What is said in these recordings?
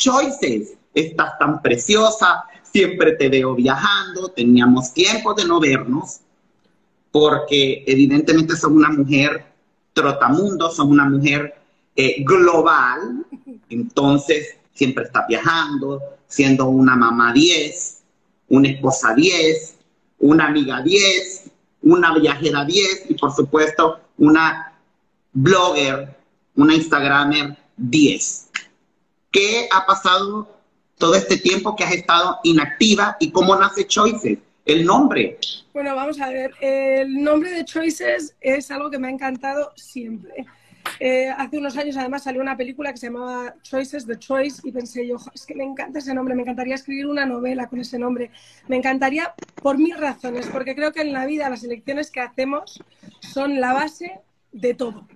Choices? Estás tan preciosa, siempre te veo viajando, teníamos tiempo de no vernos, porque evidentemente sos una mujer trotamundo, sos una mujer eh, global, entonces siempre estás viajando, siendo una mamá 10, una esposa 10, una amiga 10, una viajera 10 y por supuesto una blogger, una Instagramer 10. ¿Qué ha pasado todo este tiempo que has estado inactiva y cómo nace Choices? El nombre. Bueno, vamos a ver. El nombre de Choices es algo que me ha encantado siempre. Eh, hace unos años además salió una película que se llamaba Choices, The Choice, y pensé yo, es que me encanta ese nombre, me encantaría escribir una novela con ese nombre. Me encantaría por mil razones, porque creo que en la vida las elecciones que hacemos son la base de todo.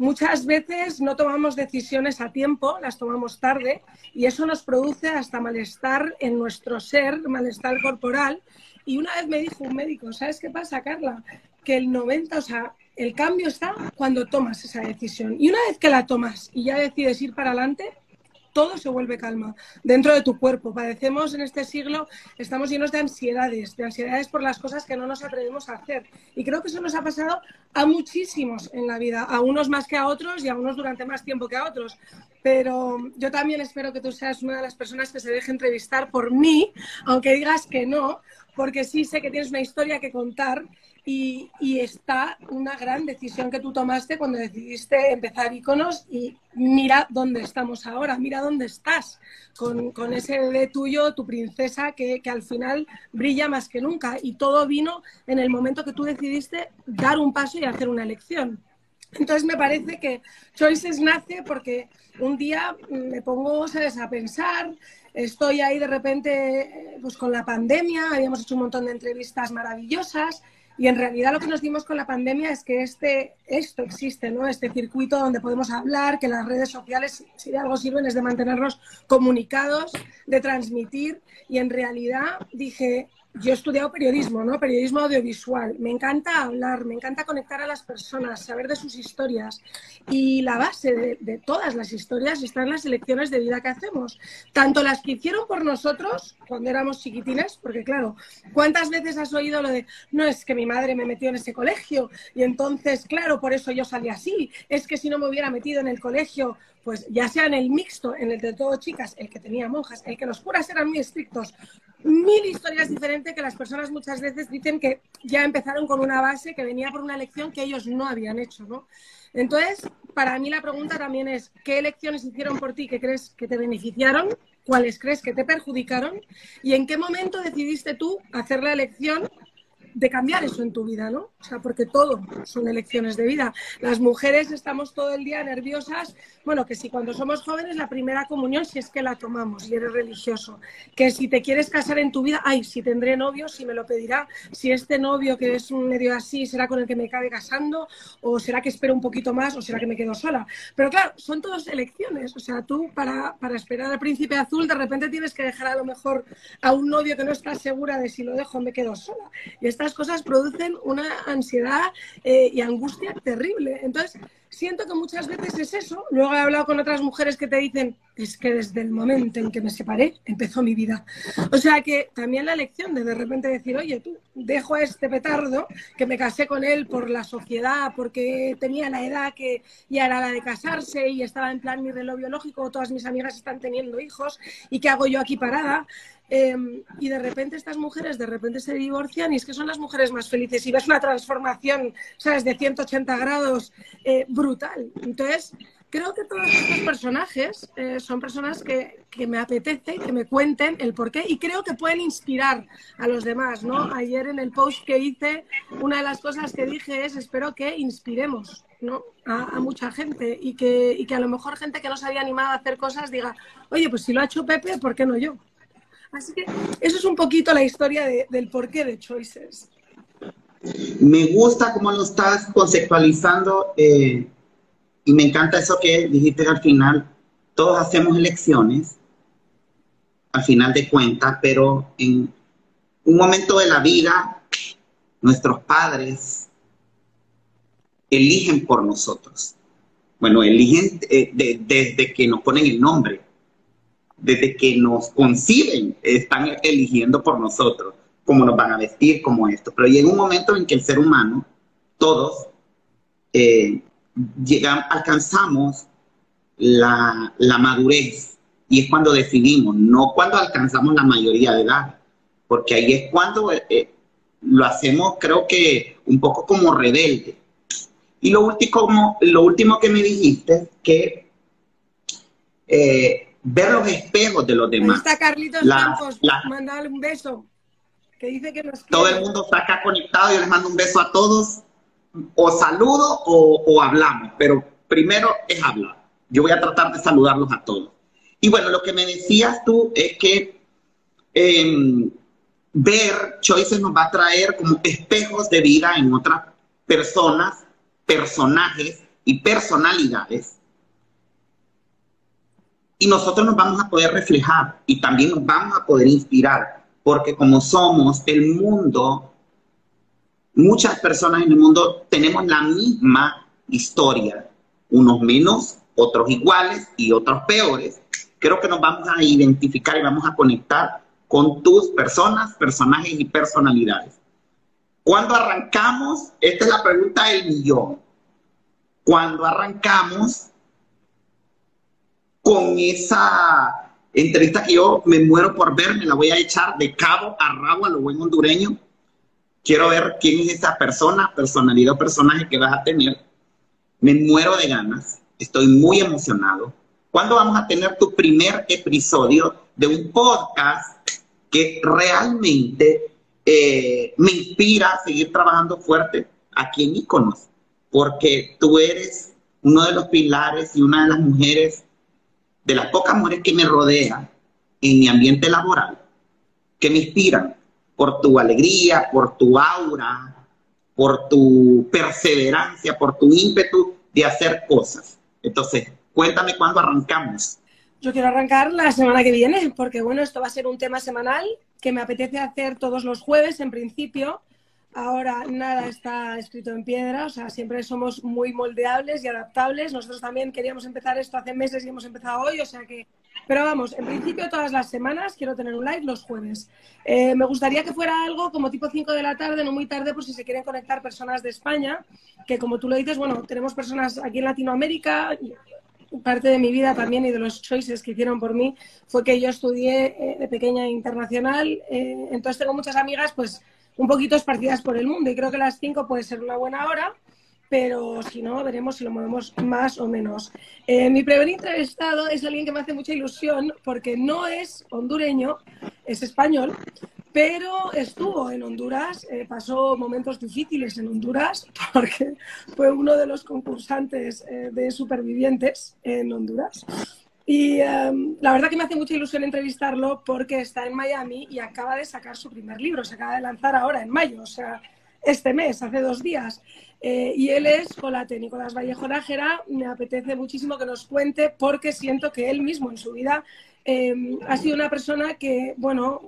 Muchas veces no tomamos decisiones a tiempo, las tomamos tarde y eso nos produce hasta malestar en nuestro ser, malestar corporal. Y una vez me dijo un médico, ¿sabes qué pasa, Carla? Que el 90, o sea, el cambio está cuando tomas esa decisión. Y una vez que la tomas y ya decides ir para adelante, todo se vuelve calma dentro de tu cuerpo. Padecemos en este siglo, estamos llenos de ansiedades, de ansiedades por las cosas que no nos atrevemos a hacer. Y creo que eso nos ha pasado a muchísimos en la vida, a unos más que a otros y a unos durante más tiempo que a otros. Pero yo también espero que tú seas una de las personas que se deje entrevistar por mí, aunque digas que no, porque sí sé que tienes una historia que contar y, está una gran decisión que tú tomaste cuando decidiste empezar iconos y mira dónde estamos ahora, mira dónde estás con, ese bebé tuyo, tu princesa, que, al final brilla más que nunca. Y todo vino en el momento que tú decidiste dar un paso y hacer una elección. Entonces me parece que Choices nace porque un día me pongo a pensar, estoy ahí de repente pues con la pandemia, habíamos hecho un montón de entrevistas maravillosas y en realidad lo que nos dimos con la pandemia es que este, esto existe, ¿no? Este circuito donde podemos hablar, que las redes sociales, si de algo sirven, es de mantenernos comunicados, de transmitir. Y en realidad dije, yo he estudiado periodismo, ¿no? Periodismo audiovisual. Me encanta hablar, me encanta conectar a las personas, saber de sus historias. Y la base de, todas las historias está en las elecciones de vida que hacemos. Tanto las que hicieron por nosotros cuando éramos chiquitines, porque claro, ¿cuántas veces has oído lo de, no es que mi madre me metió en ese colegio y entonces, claro, por eso yo salí así? Es que si no me hubiera metido en el colegio, pues ya sea en el mixto, en el de todo chicas, el que tenía monjas, el que los curas eran muy estrictos, mil historias diferentes que las personas muchas veces dicen que ya empezaron con una base que venía por una elección que ellos no habían hecho, ¿no? Entonces, para mí la pregunta también es, ¿qué elecciones hicieron por ti que crees que te beneficiaron? ¿Cuáles crees que te perjudicaron? ¿Y en qué momento decidiste tú hacer la elección de cambiar eso en tu vida, ¿no? O sea, porque todo son elecciones de vida. Las mujeres estamos todo el día nerviosas, bueno, que si cuando somos jóvenes la primera comunión, si es que la tomamos y eres religioso, que si te quieres casar en tu vida, ay, si tendré novio, si me lo pedirá, si este novio que es un medio así será con el que me cabe casando, o será que espero un poquito más, o será que me quedo sola. Pero claro, son todas elecciones, o sea, tú para, para esperar al príncipe azul de repente tienes que dejar a lo mejor a un novio que no estás segura de si lo dejo me quedo sola. Y estas cosas producen una ansiedad eh, y angustia terrible. Entonces, siento que muchas veces es eso. Luego he hablado con otras mujeres que te dicen, es que desde el momento en que me separé, empezó mi vida. O sea que también la elección de de repente decir, oye, tú, dejo a este petardo, que me casé con él por la sociedad, porque tenía la edad que ya era la de casarse y estaba en plan mi reloj biológico, todas mis amigas están teniendo hijos, ¿y qué hago yo aquí parada? Em, y de repente estas mujeres de repente se divorcian y es que son las mujeres más felices y ves una transformación, ¿sabes?, de 180 grados eh, brutal. Entonces, creo que todos estos personajes eh, son personas que, que, me apetece que me cuenten el porqué y creo que pueden inspirar a los demás, ¿no? Ayer en el post que hice, una de las cosas que dije es espero que inspiremos ¿no? a, a mucha gente y que, y que a lo mejor gente que no se había animado a hacer cosas diga, oye, pues si lo ha hecho Pepe, ¿por qué no yo? Así que eso es un poquito la historia del porqué de Choices. Me gusta cómo lo estás conceptualizando eh, y me encanta eso que dijiste al final. Todos hacemos elecciones, al final de cuentas, pero en un momento de la vida, nuestros padres eligen por nosotros. Bueno, eligen eh, desde que nos ponen el nombre desde que nos conciben, están eligiendo por nosotros cómo nos van a vestir, como esto. Pero llega un momento en que el ser humano, todos, eh, alcanzamos la, madurez y es cuando decidimos, no cuando alcanzamos la mayoría de edad, porque ahí es cuando eh, eh, lo hacemos, creo que un poco como rebelde. Y lo último, lo último que me dijiste, que ver los espejos de los demás. Ahí está Carlitos Campos, mandale un beso. Que dice que nos Todo el mundo está acá conectado, yo les mando un beso a todos. O saludo o, hablamos, pero primero es hablar. Yo voy a tratar de saludarlos a todos. Y bueno, lo que me decías tú es que em, ver Choices nos va a traer como espejos de vida en otras personas, personajes y personalidades. Y nosotros nos vamos a poder reflejar y también nos vamos a poder inspirar, porque como somos el mundo, muchas personas en el mundo tenemos la misma historia, unos menos, otros iguales y otros peores. Creo que nos vamos a identificar y vamos a conectar con tus personas, personajes y personalidades. Cuando arrancamos, esta es la pregunta del millón. Cuando arrancamos con esa entrevista que yo me muero por ver, me la voy a echar de cabo a rabo a lo buen hondureño. Quiero ver quién es esa persona, personalidad o personaje que vas a tener. Me muero de ganas, estoy muy emocionado. ¿Cuándo vamos a tener tu primer episodio de un podcast que realmente eh, me inspira a seguir trabajando fuerte aquí en Iconos, porque tú eres uno de los pilares y una de las mujeres, de las pocas mujeres que me rodean en mi ambiente laboral, que me inspiran por tu alegría, por tu aura, por tu perseverancia, por tu ímpetu de hacer cosas. Entonces, cuéntame cuándo arrancamos. Yo quiero arrancar la semana que viene, porque bueno, esto va a ser un tema semanal que me apetece hacer todos los jueves en principio. Ahora nada está escrito en piedra, o sea, siempre somos muy moldeables y adaptables. Nosotros también queríamos empezar esto hace meses y hemos empezado hoy, o sea que... Pero vamos, en principio todas las semanas quiero tener un live los jueves. Eh, me gustaría que fuera algo como tipo 5 de la tarde, no muy tarde, por si se quieren conectar personas de España, que como tú lo dices, bueno, tenemos personas aquí en Latinoamérica, parte de mi vida también y de los choices que hicieron por mí fue que yo estudié eh, de pequeña internacional, eh, entonces tengo muchas amigas pues un poquito esparcidas por el mundo y creo que las cinco puede ser una buena hora, pero si no, veremos si lo movemos más o menos. Eh, mi primer entrevistado es alguien que me hace mucha ilusión porque no es hondureño, es español, pero estuvo en Honduras, eh, pasó momentos difíciles en Honduras porque fue uno de los concursantes eh, de supervivientes en Honduras. Y em, la verdad que me hace mucha ilusión entrevistarlo porque está en Miami y acaba de sacar su primer libro, se acaba de lanzar ahora en mayo, o sea, este mes, hace dos días. Eh, y él es Colate, Nicolás Vallejo Nájera. Me apetece muchísimo que nos cuente porque siento que él mismo en su vida em, ha sido una persona que, bueno,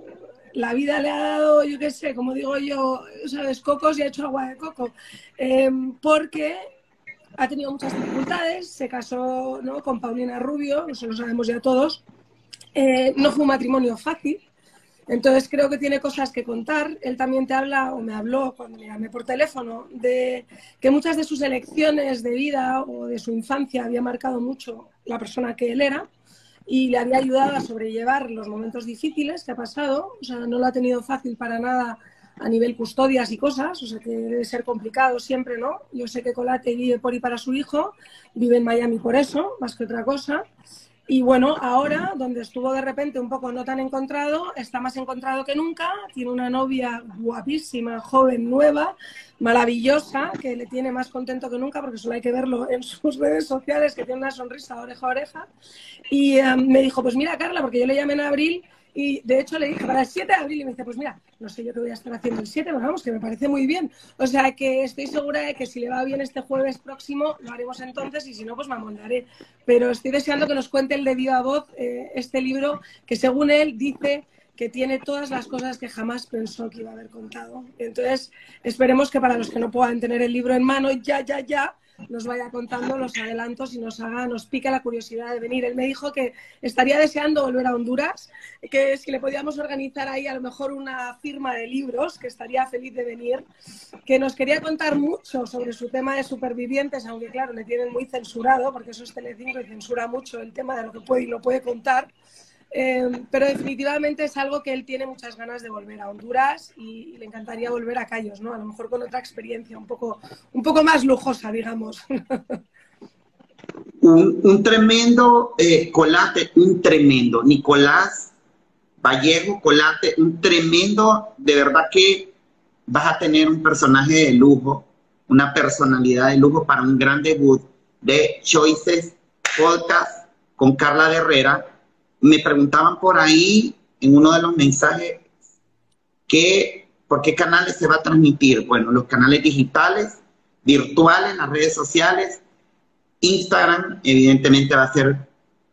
la vida le ha dado, yo qué sé, como digo yo, sabes, cocos y ha hecho agua de coco, em, porque ha tenido muchas dificultades, se casó ¿no? con Paulina Rubio, eso lo sabemos ya todos, eh, no fue un matrimonio fácil, entonces creo que tiene cosas que contar. Él también te habla, o me habló cuando le llamé por teléfono, de que muchas de sus elecciones de vida o de su infancia había marcado mucho la persona que él era y le había ayudado a sobrellevar los momentos difíciles que ha pasado. O sea, no lo ha tenido fácil para nada a nivel custodias y cosas, o sea que debe ser complicado siempre, ¿no? Yo sé que Colate vive por y para su hijo, vive en Miami por eso, más que otra cosa. Y bueno, ahora, donde estuvo de repente un poco no tan encontrado, está más encontrado que nunca. Tiene una novia guapísima, joven, nueva, maravillosa, que le tiene más contento que nunca, porque solo hay que verlo en sus redes sociales, que tiene una sonrisa oreja a oreja. Y eh, me dijo, pues mira, Carla, porque yo le llamé en abril y de hecho le dije para el 7 de abril y me dice, pues mira, no sé yo qué voy a estar haciendo el 7, pero vamos, que me parece muy bien. O sea que estoy segura de que si le va bien este jueves próximo, lo haremos entonces y si no, pues me amondaré. Pero estoy deseando que nos cuente el de viva voz eh, este libro que según él dice que tiene todas las cosas que jamás pensó que iba a haber contado. Entonces, esperemos que para los que no puedan tener el libro en mano, ya, ya, ya, nos vaya contando los adelantos y nos haga, nos pique la curiosidad de venir. Él me dijo que estaría deseando volver a Honduras, que si le podíamos organizar ahí a lo mejor una firma de libros, que estaría feliz de venir, que nos quería contar mucho sobre su tema de supervivientes, aunque claro, le tienen muy censurado, porque eso es Telecinco y censura mucho el tema de lo que puede y lo puede contar. Eh, pero definitivamente es algo que él tiene muchas ganas de volver a Honduras y, le encantaría volver a Cayos, ¿no? A lo mejor con otra experiencia un poco, un poco más lujosa, digamos. Un, tremendo eh, colate, un tremendo. Nicolás Vallejo Colate, un tremendo, de verdad que vas a tener un personaje de lujo, una personalidad de lujo para un gran debut de Choices Podcast con Carla Herrera me preguntaban por ahí en uno de los mensajes que, por qué canales se va a transmitir. Bueno, los canales digitales, virtuales, las redes sociales, Instagram, evidentemente va a ser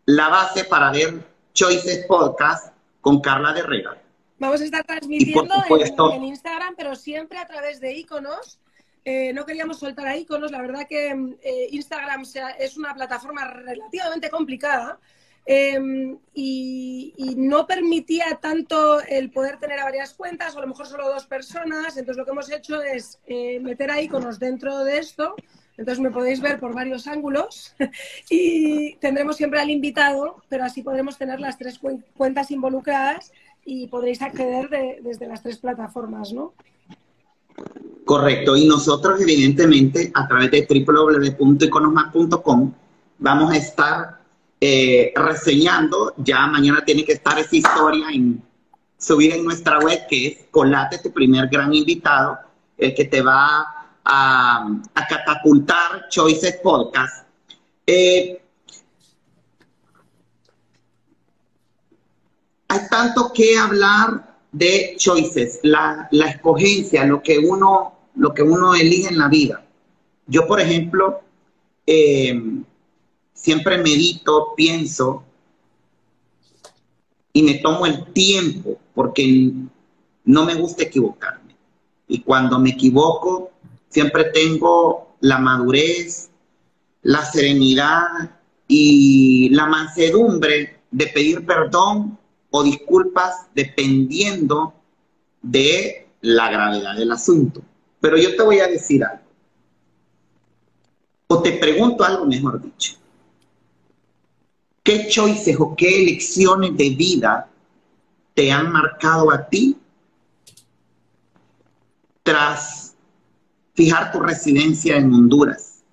la base para ver Choices Podcast con Carla de Herrera. Vamos a estar transmitiendo en, Instagram, pero siempre a través de iconos. Eh, no queríamos soltar a iconos. La verdad que eh, Instagram es una plataforma relativamente complicada Em, y, no permitía tanto el poder tener a varias cuentas, o a lo mejor solo dos personas. Entonces lo que hemos hecho es eh, meter iconos dentro de esto. Entonces me podéis ver por varios ángulos y tendremos siempre al invitado, pero así podremos tener las tres cuentas involucradas y podréis acceder desde las tres plataformas, ¿no? Correcto. Y nosotros, evidentemente, a través de www.iconosmar.com vamos a estar eh, reseñando. Ya mañana tiene que estar esa historia en, subir en nuestra web, que es Colate, tu primer gran invitado, el que te va a, catapultar Choices Podcast. Eh, hay tanto que hablar de choices, la, la, escogencia, lo que uno, lo que uno elige en la vida. Yo, por ejemplo, eh, siempre medito, pienso y me tomo el tiempo porque no me gusta equivocarme. Y cuando me equivoco, siempre tengo la madurez, la serenidad y la mansedumbre de pedir perdón o disculpas dependiendo de la gravedad del asunto. Pero yo te voy a decir algo. O te pregunto algo, mejor dicho. ¿Qué choices o qué elecciones de vida te han marcado a ti tras fijar tu residencia en Honduras?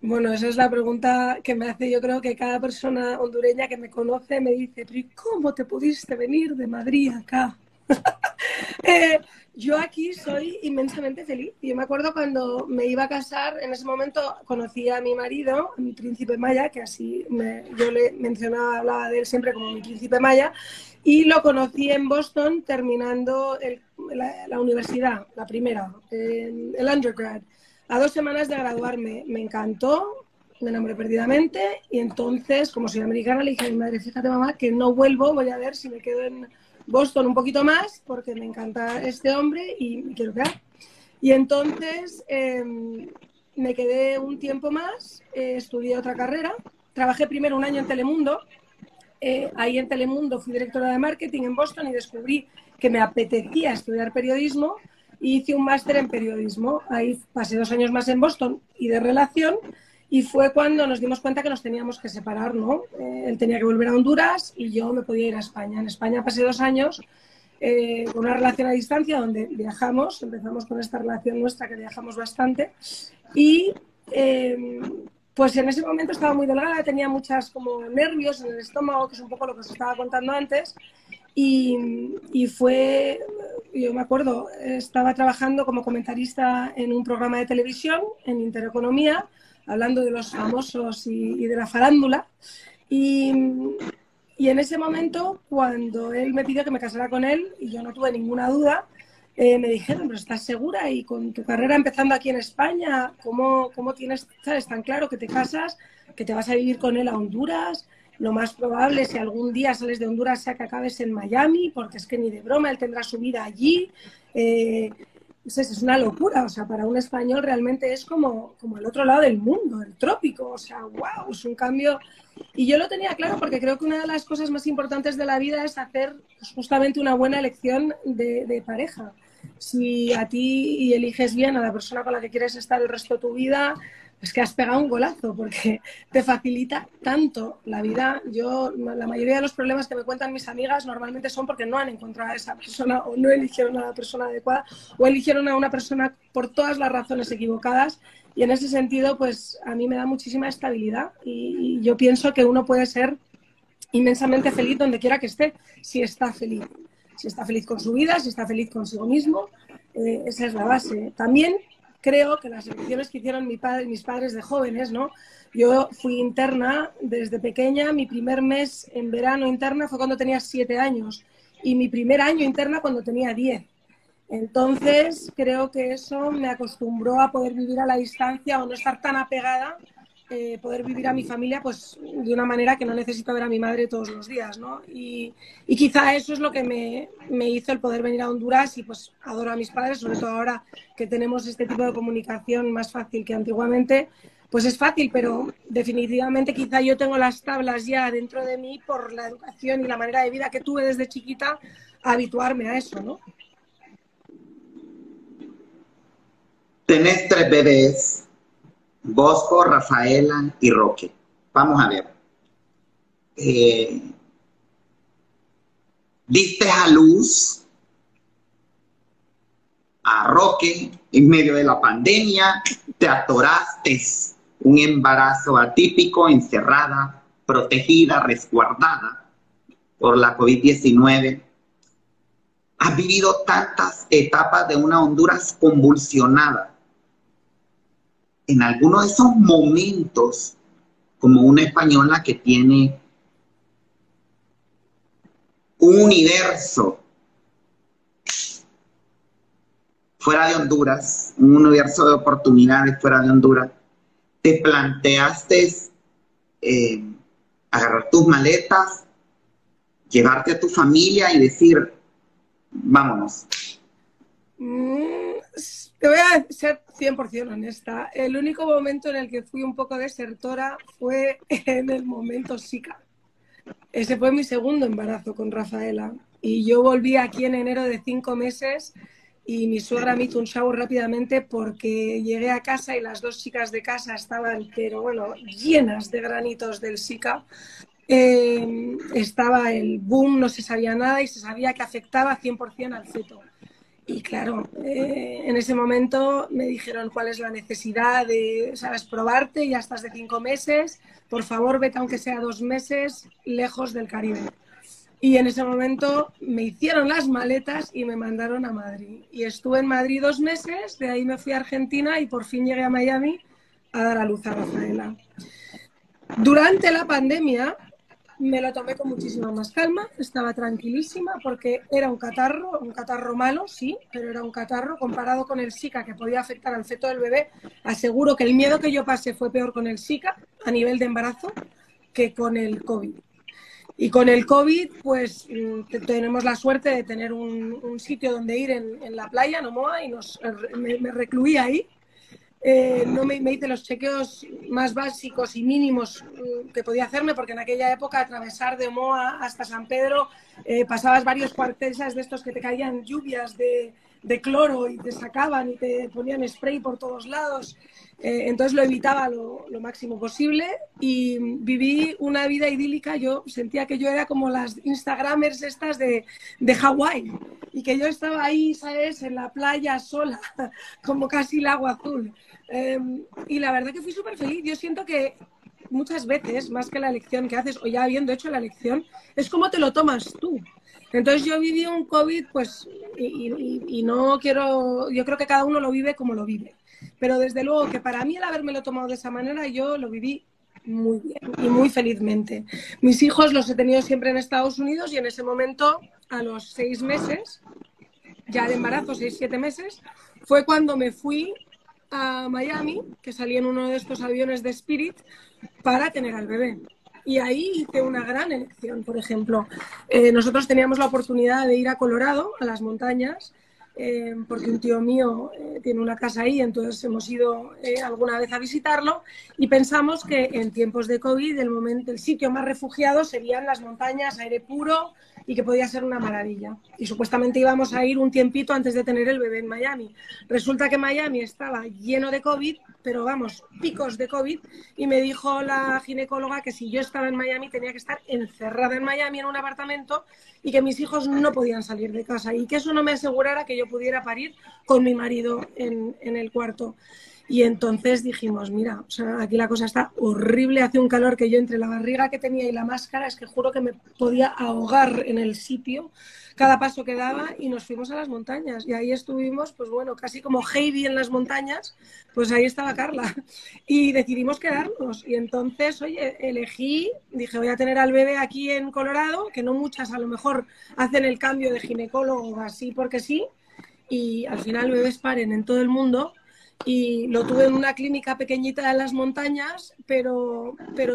Bueno, esa es la pregunta que me hace yo creo que cada persona hondureña que me conoce me dice, pero cómo te pudiste venir de Madrid acá? eh, yo aquí soy inmensamente feliz. Yo me acuerdo cuando me iba a casar, en ese momento conocí a mi marido, a mi príncipe Maya, que así yo le mencionaba, hablaba de él siempre como mi príncipe Maya, y lo conocí en Boston terminando la, universidad, la primera, el undergrad. A dos semanas de graduarme, me encantó, me enamoré perdidamente y entonces, como soy americana, le dije a mi madre, fíjate mamá, que no vuelvo, voy a ver si me quedo en Boston un poquito más porque me encanta este hombre y me quiero quedar. Y entonces em, me quedé un tiempo más, eh, estudié otra carrera, trabajé primero un año en Telemundo, eh, ahí en Telemundo fui directora de marketing en Boston y descubrí que me apetecía estudiar periodismo y hice un máster en periodismo. Ahí pasé dos años más en Boston y de relación y fue cuando nos dimos cuenta que nos teníamos que separar, ¿no? Eh, él tenía que volver a Honduras y yo me podía ir a España. En España pasé dos años eh, con una relación a distancia donde viajamos, empezamos con esta relación nuestra que viajamos bastante y eh, pues en ese momento estaba muy delgada, tenía muchas como nervios en el estómago, que es un poco lo que os estaba contando antes, y, y, fue, yo me acuerdo, estaba trabajando como comentarista en un programa de televisión en Intereconomía, hablando de los famosos y, de la farándula. Y, en ese momento, cuando él me pidió que me casara con él, y yo no tuve ninguna duda, eh, me dijeron, pero ¿estás segura? Y con tu carrera empezando aquí en España, ¿cómo, ¿cómo tienes, sabes, tan claro que te casas, que te vas a vivir con él a Honduras? Lo más probable, si algún día sales de Honduras, sea que acabes en Miami, porque es que ni de broma, él tendrá su vida allí. Eh, es, una locura, o sea, para un español realmente es como, como el otro lado del mundo, el trópico, o sea, wow, es un cambio. Y yo lo tenía claro porque creo que una de las cosas más importantes de la vida es hacer justamente una buena elección de pareja. Si a ti eliges bien a la persona con la que quieres estar el resto de tu vida, es que has pegado un golazo porque te facilita tanto la vida. Yo, la mayoría de los problemas que me cuentan mis amigas normalmente son porque no han encontrado a esa persona o no eligieron a la persona adecuada o eligieron a una persona por todas las razones equivocadas. Y en ese sentido, pues a mí me da muchísima estabilidad y, yo pienso que uno puede ser inmensamente feliz donde quiera que esté, si está feliz. Si está feliz con su vida, si está feliz consigo mismo, eh, esa es la base. También creo que las elecciones que hicieron mis padres de jóvenes, ¿no? Yo fui interna desde pequeña, mi primer mes en verano interna fue cuando tenía siete años y mi primer año interna cuando tenía diez. Entonces, creo que eso me acostumbró a poder vivir a la distancia o no estar tan apegada eh, poder vivir a mi familia pues de una manera que no necesito ver a mi madre todos los días, ¿no? Y, y quizá eso es lo que me, me, hizo el poder venir a Honduras y pues adoro a mis padres, sobre todo ahora que tenemos este tipo de comunicación más fácil que antiguamente, pues es fácil, pero definitivamente quizá yo tengo las tablas ya dentro de mí por la educación y la manera de vida que tuve desde chiquita a habituarme a eso, ¿no? Tenés tres bebés Bosco, Rafaela y Roque. Vamos a ver. Eh, diste a luz a Roque en medio de la pandemia, te atoraste un embarazo atípico, encerrada, protegida, resguardada por la COVID-19. Has vivido tantas etapas de una Honduras convulsionada en algunos de esos momentos, como una española que tiene un universo fuera de Honduras, un universo de oportunidades fuera de Honduras, te planteaste eh, agarrar tus maletas, llevarte a tu familia y decir, vámonos. Mm, te voy a ser 100% honesta. El único momento en el que fui un poco desertora fue en el momento SICA. Ese fue mi segundo embarazo con Rafaela. Y yo volví aquí en enero de cinco meses y mi suegra me hizo un shower rápidamente porque llegué a casa y las dos chicas de casa estaban, pero bueno, llenas de granitos del SICA. Eh, estaba el boom, no se sabía nada y se sabía que afectaba 100% al feto. Y claro, eh, en ese momento me dijeron cuál es la necesidad de, sabes, probarte, ya estás de cinco meses, por favor vete aunque sea dos meses lejos del Caribe. Y en ese momento me hicieron las maletas y me mandaron a Madrid. Y estuve en Madrid dos meses, de ahí me fui a Argentina y por fin llegué a Miami a dar a luz a Rafaela. Durante la pandemia me lo tomé con muchísima más calma, estaba tranquilísima porque era un catarro, un catarro malo, sí, pero era un catarro comparado con el Zika que podía afectar al feto del bebé. Aseguro que el miedo que yo pasé fue peor con el Zika a nivel de embarazo que con el COVID. Y con el COVID, pues mm, tenemos la suerte de tener un, sitio donde ir en, la playa, en Omoa, y nos, me, me recluí ahí eh, no me, hice los chequeos más básicos y mínimos mm, que podía hacerme, porque en aquella época atravesar de Moa hasta San Pedro eh, pasabas varios cuarteles de estos que te caían lluvias de, cloro y te sacaban y te ponían spray por todos lados. Eh, entonces lo evitaba lo, máximo posible y viví una vida idílica. Yo sentía que yo era como las Instagramers estas de, de Hawái y que yo estaba ahí, ¿sabes?, en la playa sola, como casi el agua azul. Em, y la verdad que fui súper feliz. Yo siento que muchas veces, más que la elección que haces, o ya habiendo hecho la elección, es como te lo tomas tú. Entonces yo viví un COVID, pues, y, no quiero, yo creo que cada uno lo vive como lo vive. Pero desde luego que para mí el haberme tomado de esa manera, yo lo viví muy bien y muy felizmente. Mis hijos los he tenido siempre en Estados Unidos y en ese momento, a los seis meses, ya de embarazo, seis, siete meses, fue cuando me fui a Miami, que salí en uno de estos aviones de Spirit, para tener al bebé. Y ahí hice una gran elección, por ejemplo. Eh, nosotros teníamos la oportunidad de ir a Colorado, a las montañas, eh, porque un tío mío eh, tiene una casa ahí, entonces hemos ido alguna vez a visitarlo y pensamos que en tiempos de COVID el, momento, el sitio más refugiado serían las montañas, aire puro, y que podía ser una maravilla. Y supuestamente íbamos a ir un tiempito antes de tener el bebé en Miami. Resulta que Miami estaba lleno de COVID, pero vamos, picos de COVID, y me dijo la ginecóloga que si yo estaba en Miami tenía que estar encerrada en Miami en un apartamento y que mis hijos no podían salir de casa y que eso no me asegurara que yo pudiera parir con mi marido en, en el cuarto. Y entonces dijimos, mira, o sea, aquí la cosa está horrible, hace un calor que yo entre la barriga que tenía y la máscara, es que juro que me podía ahogar en el sitio cada paso que daba y nos fuimos a las montañas. Y ahí estuvimos, pues bueno, casi como Heidi en las montañas, pues ahí estaba Carla. Y decidimos quedarnos. Y entonces, oye, elegí, dije, voy a tener al bebé aquí en Colorado, que no muchas a lo mejor hacen el cambio de ginecólogo así porque sí. Y al final bebés paren en todo el mundo y lo tuve en una clínica pequeñita de las montañas, pero, pero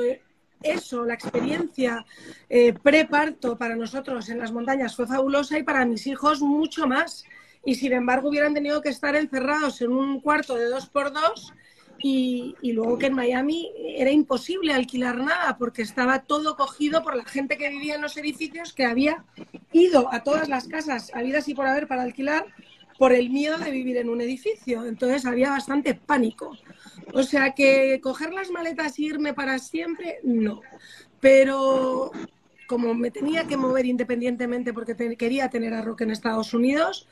eso, la experiencia eh, preparto para nosotros en las montañas fue fabulosa y para mis hijos mucho más. Y sin embargo hubieran tenido que estar encerrados en un cuarto de dos por dos y, y, luego que en Miami era imposible alquilar nada porque estaba todo cogido por la gente que vivía en los edificios que había ido a todas las casas habidas y por haber para alquilar por el miedo de vivir en un edificio. Entonces había bastante pánico. O sea que coger las maletas e irme para siempre, no. Pero como me tenía que mover independientemente porque quería tener a Rock en Estados Unidos,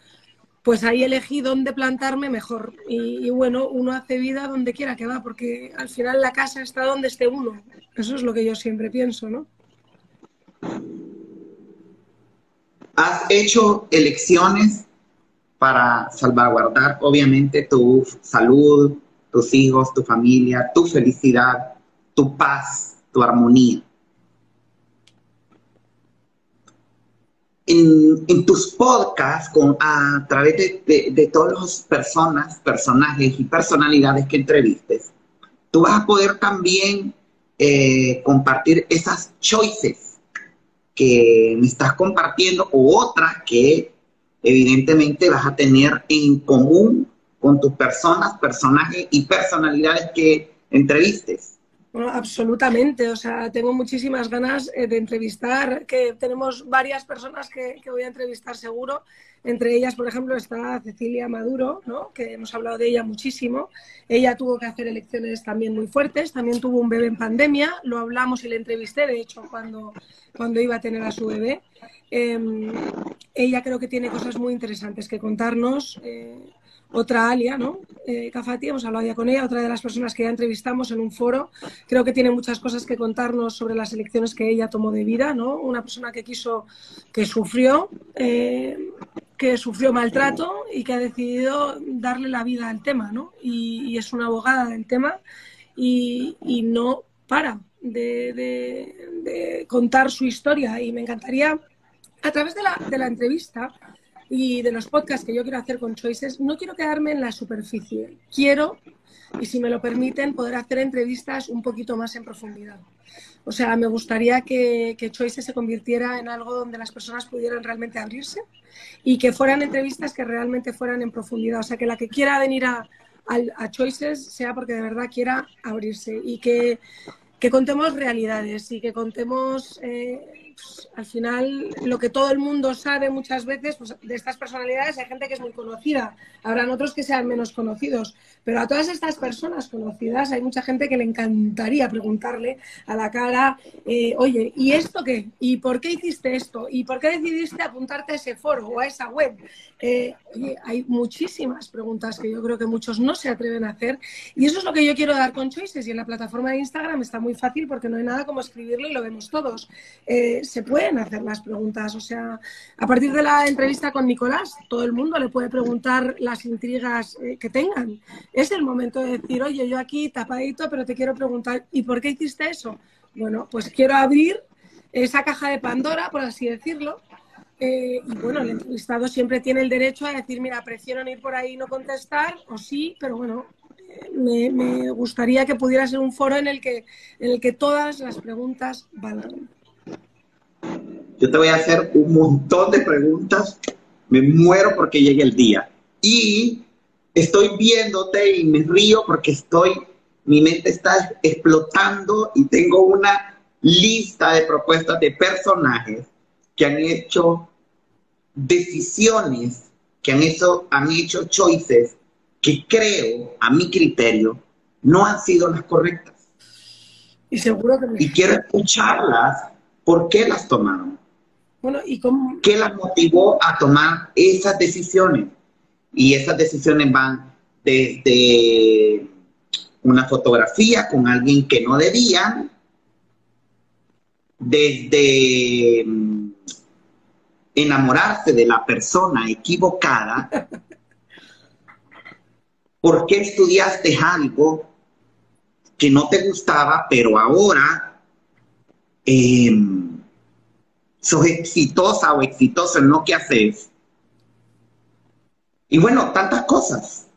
pues ahí elegí dónde plantarme mejor. Y, y, bueno, uno hace vida donde quiera que va, porque al final la casa está donde esté uno. Eso es lo que yo siempre pienso, ¿no? ¿Has hecho elecciones para salvaguardar obviamente tu salud, tus hijos, tu familia, tu felicidad, tu paz, tu armonía. En, tus podcasts, a, través de, de, todas las personas, personajes y personalidades que entrevistes, tú vas a poder también eh, compartir esas choices que me estás compartiendo o otras que evidentemente vas a tener en común con tus personas, personajes y personalidades que entrevistes. Absolutamente, o sea, tengo muchísimas ganas eh, de entrevistar, que tenemos varias personas que, voy a entrevistar seguro, entre ellas, por ejemplo, está Cecilia Maduro, ¿no? que hemos hablado de ella muchísimo. Ella tuvo que hacer elecciones también muy fuertes, también tuvo un bebé en pandemia, lo hablamos y le entrevisté, de hecho, cuando, cuando iba a tener a su bebé. Em, ella creo que tiene cosas muy interesantes que contarnos. Eh, otra Alia, ¿no? Eh, Cafati, hemos hablado ya con ella, otra de las personas que ya entrevistamos en un foro. Creo que tiene muchas cosas que contarnos sobre las elecciones que ella tomó de vida, ¿no? Una persona que quiso, que sufrió, eh, que sufrió maltrato y que ha decidido darle la vida al tema, ¿no? Y, es una abogada del tema y, no para de, de, contar su historia. Y me encantaría, a través de la, de la entrevista, y de los podcasts que yo quiero hacer con Choices, no quiero quedarme en la superficie. Quiero, y si me lo permiten, poder hacer entrevistas un poquito más en profundidad. O sea, me gustaría que, que Choices se convirtiera en algo donde las personas pudieran realmente abrirse y que fueran entrevistas que realmente fueran en profundidad. O sea, que la que quiera venir a, a, Choices sea porque de verdad quiera abrirse y que, que contemos realidades y que contemos... Eh, al final lo que todo el mundo sabe muchas veces, pues, de estas personalidades hay gente que es muy conocida, habrán otros que sean menos conocidos, pero a todas estas personas conocidas hay mucha gente que le encantaría preguntarle a la cara, eh, oye, ¿y esto qué? ¿Y por qué hiciste esto? ¿Y por qué decidiste apuntarte a ese foro o a esa web? Eh, hay muchísimas preguntas que yo creo que muchos no se atreven a hacer y eso es lo que yo quiero dar con Choices y en la plataforma de Instagram está muy fácil porque no hay nada como escribirlo y lo vemos todos. Eh, se pueden hacer las preguntas. O sea, a partir de la entrevista con Nicolás, todo el mundo le puede preguntar las intrigas eh, que tengan. Es el momento de decir, oye, yo aquí tapadito, pero te quiero preguntar, ¿y por qué hiciste eso? Bueno, pues quiero abrir esa caja de Pandora, por así decirlo. Eh, y bueno, el entrevistado siempre tiene el derecho a decir, mira, prefiero no ir por ahí y no contestar, o sí, pero bueno, eh, me, gustaría que pudiera ser un foro en el que, en el que todas las preguntas valgan. Yo te voy a hacer un montón de preguntas me muero porque llegue el día. Y estoy viéndote y me río porque estoy, mi mente está explotando y tengo una lista de propuestas de personajes que han hecho decisiones, que han hecho, han hecho choices que creo, a mi criterio, no han sido las correctas. Y seguro que Y quiero escucharlas, ¿por qué las tomaron? Bueno, ¿y cómo? ¿Qué las motivó a tomar esas decisiones? Y esas decisiones van desde una fotografía con alguien que no debían, desde mm, enamorarse de la persona equivocada, ¿por qué estudiaste algo que no te gustaba, pero ahora eh, sos exitosa o exitoso en lo que haces? Y bueno, tantas cosas,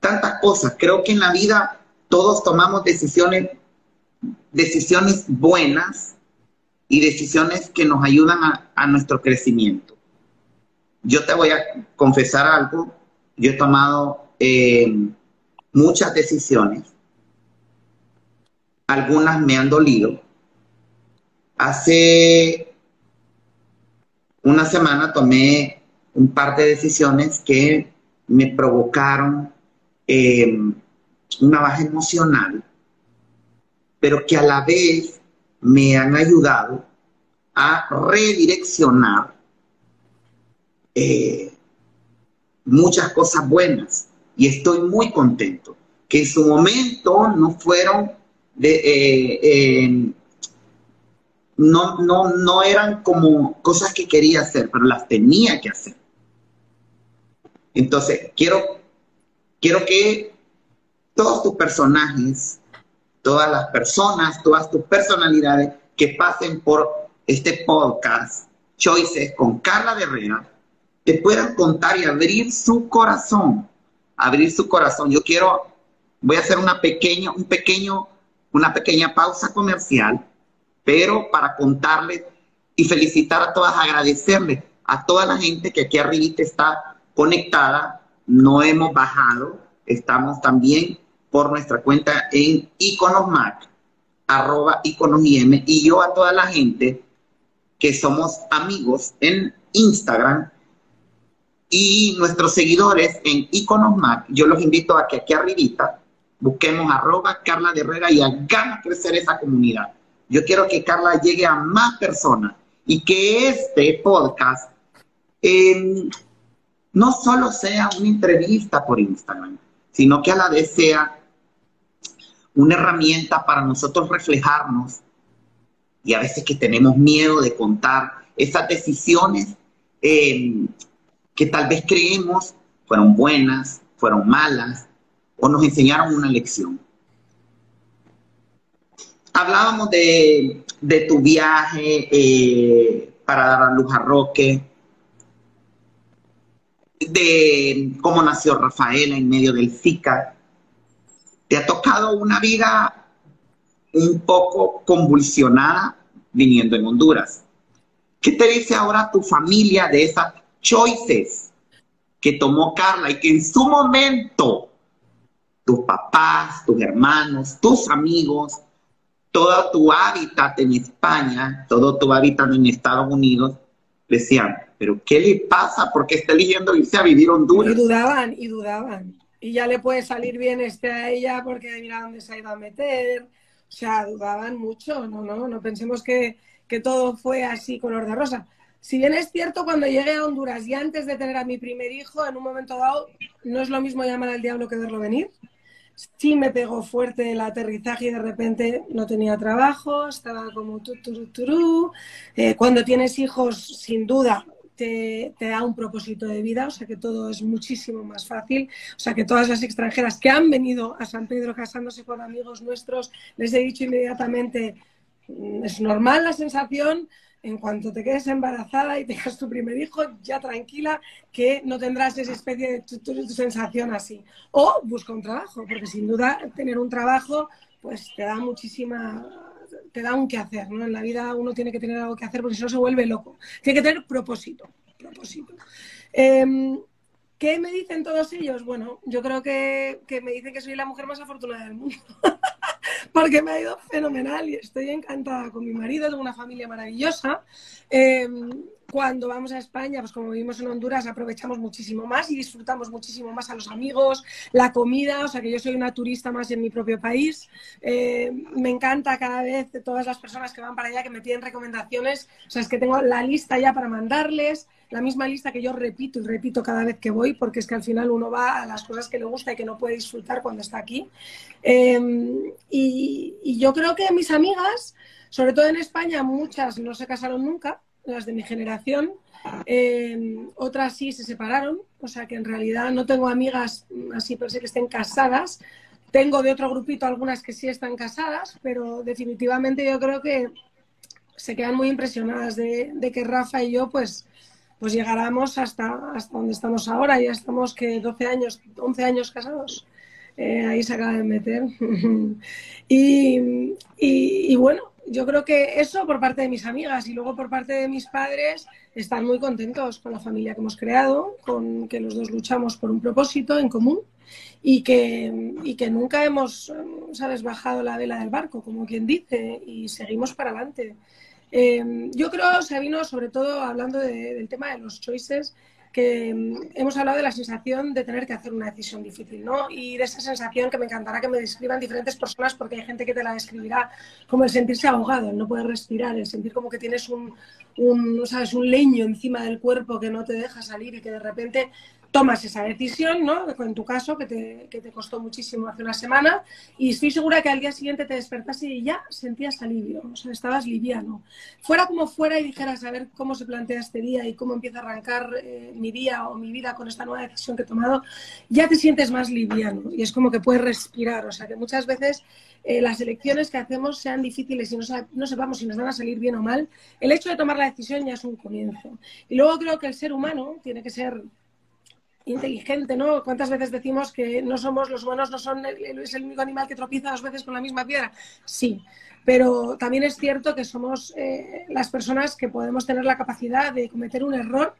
tantas cosas. Creo que en la vida todos tomamos decisiones, decisiones buenas y decisiones que nos ayudan a, nuestro crecimiento. Yo te voy a confesar algo. Yo he tomado eh, muchas decisiones. Algunas me han dolido. Hace una semana tomé un par de decisiones que me provocaron eh, una baja emocional, pero que a la vez me han ayudado a redireccionar eh, muchas cosas buenas. Y estoy muy contento, que en su momento no fueron de, eh, no, no, no eran como cosas que quería hacer, pero las tenía que hacer. Entonces, quiero, quiero que todos tus personajes, todas las personas, todas tus personalidades que pasen por este podcast, Choices con Carla Herrera, te puedan contar y abrir su corazón, abrir su corazón. Yo quiero, voy a hacer una pequeña, un pequeño, una pequeña pausa comercial, pero para contarles y felicitar a todas, agradecerles a toda la gente que aquí arriba está conectada, no hemos bajado, estamos también por nuestra cuenta en Iconosmac, arroba y yo a toda la gente que somos amigos en Instagram y nuestros seguidores en Iconosmac, yo los invito a que aquí arribita busquemos arroba Carla Herrera y hagamos crecer esa comunidad. Yo quiero que Carla llegue a más personas y que este podcast eh, no solo sea una entrevista por Instagram, sino que a la vez sea una herramienta para nosotros reflejarnos y a veces que tenemos miedo de contar esas decisiones eh, que tal vez creemos fueron buenas, fueron malas o nos enseñaron una lección. Hablábamos de, tu viaje eh, para dar a luz a Roque, de cómo nació Rafaela en medio del Zika. Te ha tocado una vida un poco convulsionada viniendo en Honduras. ¿Qué te dice ahora tu familia de esas choices que tomó Carla y que en su momento tus papás, tus hermanos, tus amigos, todo tu hábitat en España, todo tu hábitat en Estados Unidos, decían, pero ¿qué le pasa? ¿Por qué está eligiendo irse a vivir Honduras? Y dudaban, y dudaban. Y ya le puede salir bien este a ella porque mira dónde se ha ido a meter. O sea, dudaban mucho, no, no, no pensemos que, que todo fue así color de rosa. Si bien es cierto, cuando llegué a Honduras y antes de tener a mi primer hijo, en un momento dado, no es lo mismo llamar al diablo que verlo venir. Sí me pegó fuerte el aterrizaje y de repente no tenía trabajo, estaba como tu, eh, cuando tienes hijos, sin duda, te, da un propósito de vida, o sea que todo es muchísimo más fácil. O sea que todas las extranjeras que han venido a San Pedro casándose con amigos nuestros, les he dicho inmediatamente, mm, es normal la sensación, en cuanto te quedes embarazada y tengas tu primer hijo, ya tranquila que no tendrás esa especie de sensación así. O busca un trabajo, porque sin duda tener un trabajo pues te da muchísima te da un que hacer, ¿no? En la vida uno tiene que tener algo que hacer porque si no se vuelve loco. Tiene que tener propósito, propósito. Em, ¿Qué me dicen todos ellos? Bueno, yo creo que, que me dicen que soy la mujer más afortunada del mundo. porque me ha ido fenomenal y estoy encantada con mi marido, tengo una familia maravillosa. Em, cuando vamos a España, pues como vivimos en Honduras, aprovechamos muchísimo más y disfrutamos muchísimo más a los amigos, la comida, o sea que yo soy una turista más en mi propio país. Em, me encanta cada vez todas las personas que van para allá que me piden recomendaciones, o sea, es que tengo la lista ya para mandarles la misma lista que yo repito y repito cada vez que voy, porque es que al final uno va a las cosas que le gusta y que no puede disfrutar cuando está aquí. Em, y, yo creo que mis amigas, sobre todo en España, muchas no se casaron nunca, las de mi generación, em, otras sí se separaron, o sea que en realidad no tengo amigas así por si que estén casadas. Tengo de otro grupito algunas que sí están casadas, pero definitivamente yo creo que se quedan muy impresionadas de, de que Rafa y yo pues pues llegáramos hasta, hasta donde estamos ahora. Ya estamos que 12 años, 11 años casados. Eh, ahí se acaba de meter. y, bueno, yo creo que eso por parte de mis amigas y luego por parte de mis padres están muy contentos con la familia que hemos creado, con que los dos luchamos por un propósito en común y que, y que nunca hemos, ¿sabes?, bajado la vela del barco, como quien dice, y seguimos para adelante. Em, yo creo, Sabino, sobre todo hablando del tema de los choices, que em, hemos hablado de la sensación de tener que hacer una decisión difícil, ¿no? Y de esa sensación que me encantará que me describan diferentes personas, porque hay gente que te la describirá como el sentirse ahogado, el no poder respirar, el sentir como que tienes un, un, ¿sabes? un leño encima del cuerpo que no te deja salir y que de repente tomas esa decisión, ¿no? En tu caso, que te, que te, costó muchísimo hace una semana, y estoy segura que al día siguiente te despertas y ya sentías alivio, o sea, estabas liviano. Fuera como fuera y dijeras a ver cómo se plantea este día y cómo empieza a arrancar eh, mi día o mi vida con esta nueva decisión que he tomado, ya te sientes más liviano y es como que puedes respirar, o sea, que muchas veces eh, las elecciones que hacemos sean difíciles y no, no sepamos si nos van a salir bien o mal, el hecho de tomar la decisión ya es un comienzo. Y luego creo que el ser humano tiene que ser inteligente, ¿no? ¿Cuántas veces decimos que no somos los humanos, no son es el único animal que tropieza dos veces con la misma piedra? Sí, pero también es cierto que somos eh, las personas que podemos tener la capacidad de cometer un error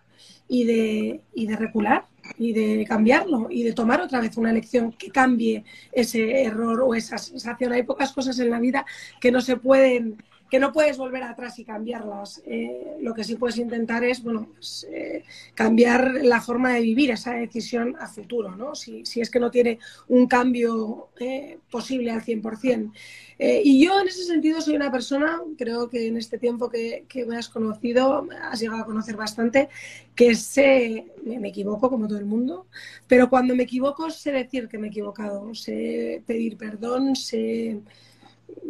y de, y de recular y de cambiarlo y de tomar otra vez una elección que cambie ese error o esa sensación. Hay pocas cosas en la vida que no se pueden que no puedes volver atrás y cambiarlas. Eh, lo que sí puedes intentar es, bueno, pues, eh, cambiar la forma de vivir esa decisión a futuro, ¿no? Si, es que no tiene un cambio eh, posible al 100%. y yo en ese sentido soy una persona, creo que en este tiempo que, me has conocido, has llegado a conocer bastante, que sé, me equivoco como todo el mundo, pero cuando me equivoco sé decir que me he equivocado, sé pedir perdón, sé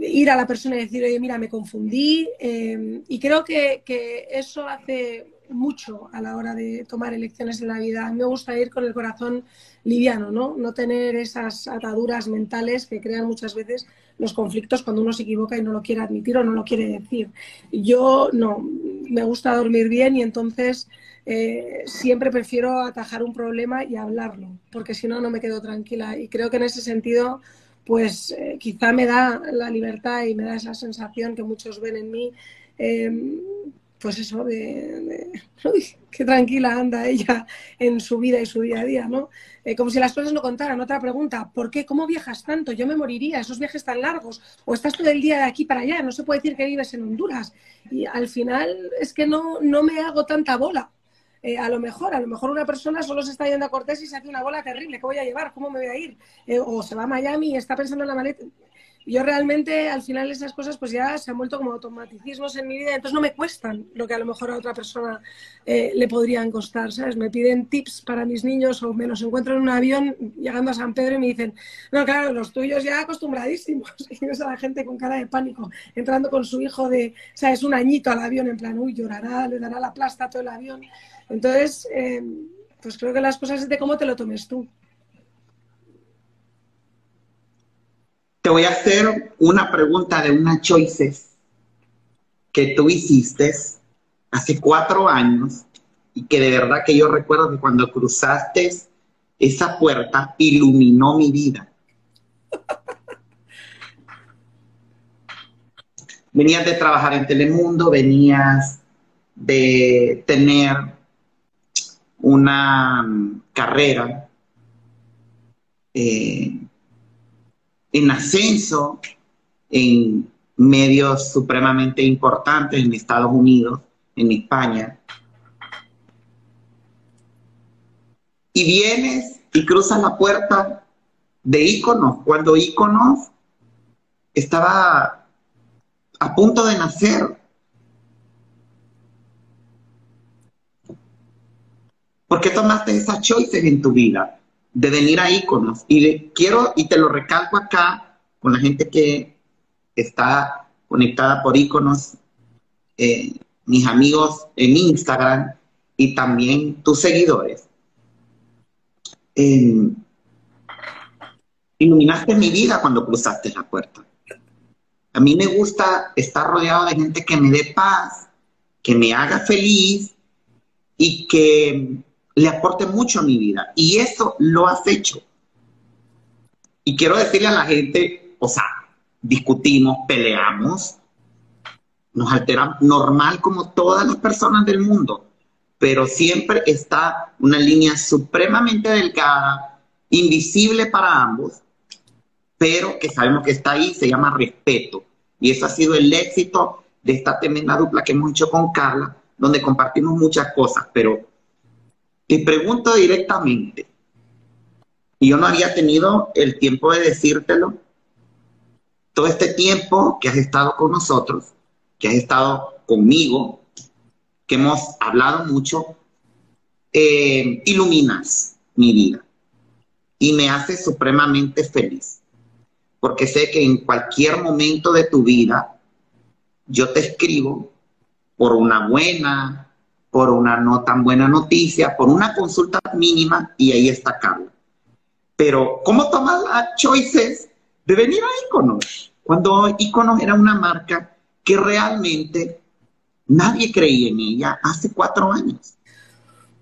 ir a la persona y decir, oye, mira, me confundí. Em, y creo que, eso hace mucho a la hora de tomar elecciones en la vida. A mí me gusta ir con el corazón liviano, ¿no? No tener esas ataduras mentales que crean muchas veces los conflictos cuando uno se equivoca y no lo quiere admitir o no lo quiere decir. Yo no, me gusta dormir bien y entonces eh, siempre prefiero atajar un problema y hablarlo, porque si no, no me quedo tranquila. Y creo que en ese sentido pues eh, quizá me da la libertad y me da esa sensación que muchos ven en mí, em, pues eso, de, qué tranquila anda ella en su vida y su día a día, ¿no? Eh, como si las cosas no contaran. Otra pregunta, ¿por qué? ¿Cómo viajas tanto? Yo me moriría, esos viajes tan largos, o estás todo el día de aquí para allá, no se puede decir que vives en Honduras. Y al final es que no, no me hago tanta bola. Eh, a lo mejor, a lo mejor una persona solo se está yendo a Cortés y se hace una bola terrible, ¿qué voy a llevar? ¿Cómo me voy a ir? Eh, o se va a Miami y está pensando en la maleta. Yo realmente al final esas cosas pues ya se han vuelto como automaticismos en mi vida, entonces no me cuestan lo que a lo mejor a otra persona eh, le podrían costar, ¿sabes? Me piden tips para mis niños o me los encuentro en un avión llegando a San Pedro y me dicen, no, claro, los tuyos ya acostumbradísimos. Y ves a la gente con cara de pánico entrando con su hijo de, ¿sabes? Un añito al avión en plan, uy, llorará, le dará la plasta a todo el avión. Entonces, eh, pues creo que las cosas es de cómo te lo tomes tú. Te voy a hacer una pregunta de una choices que tú hiciste hace cuatro años y que de verdad que yo recuerdo que cuando cruzaste esa puerta iluminó mi vida. Venías de trabajar en Telemundo, venías de tener una mm, carrera eh, en ascenso en medios supremamente importantes en Estados Unidos, en España. Y vienes y cruzas la puerta de íconos, cuando íconos estaba a punto de nacer. ¿Por qué tomaste esas choices en tu vida de venir a íconos? Y quiero, y te lo recalco acá con la gente que está conectada por íconos, eh, mis amigos en Instagram y también tus seguidores. iluminaste mi vida cuando cruzaste la puerta. A mí me gusta estar rodeado de gente que me dé paz, que me haga feliz y que le aporte mucho a mi vida. Y eso lo has hecho. Y quiero decirle a la gente, o sea, discutimos, peleamos, nos alteramos normal como todas las personas del mundo, pero siempre está una línea supremamente delgada, invisible para ambos, pero que sabemos que está ahí, se llama respeto. Y eso ha sido el éxito de esta tremenda dupla que hemos hecho con Carla, donde compartimos muchas cosas, pero te pregunto directamente, y yo no había tenido el tiempo de decírtelo, todo este tiempo que has estado con nosotros, que has estado conmigo, que hemos hablado mucho, eh, iluminas mi vida y me hace supremamente feliz, porque sé que en cualquier momento de tu vida yo te escribo por una buena, por una no tan buena noticia, por una consulta mínima y ahí está Carla. Pero, ¿cómo tomas las choices de venir a Iconos? Cuando Iconos era una marca que realmente nadie creía en ella hace cuatro años.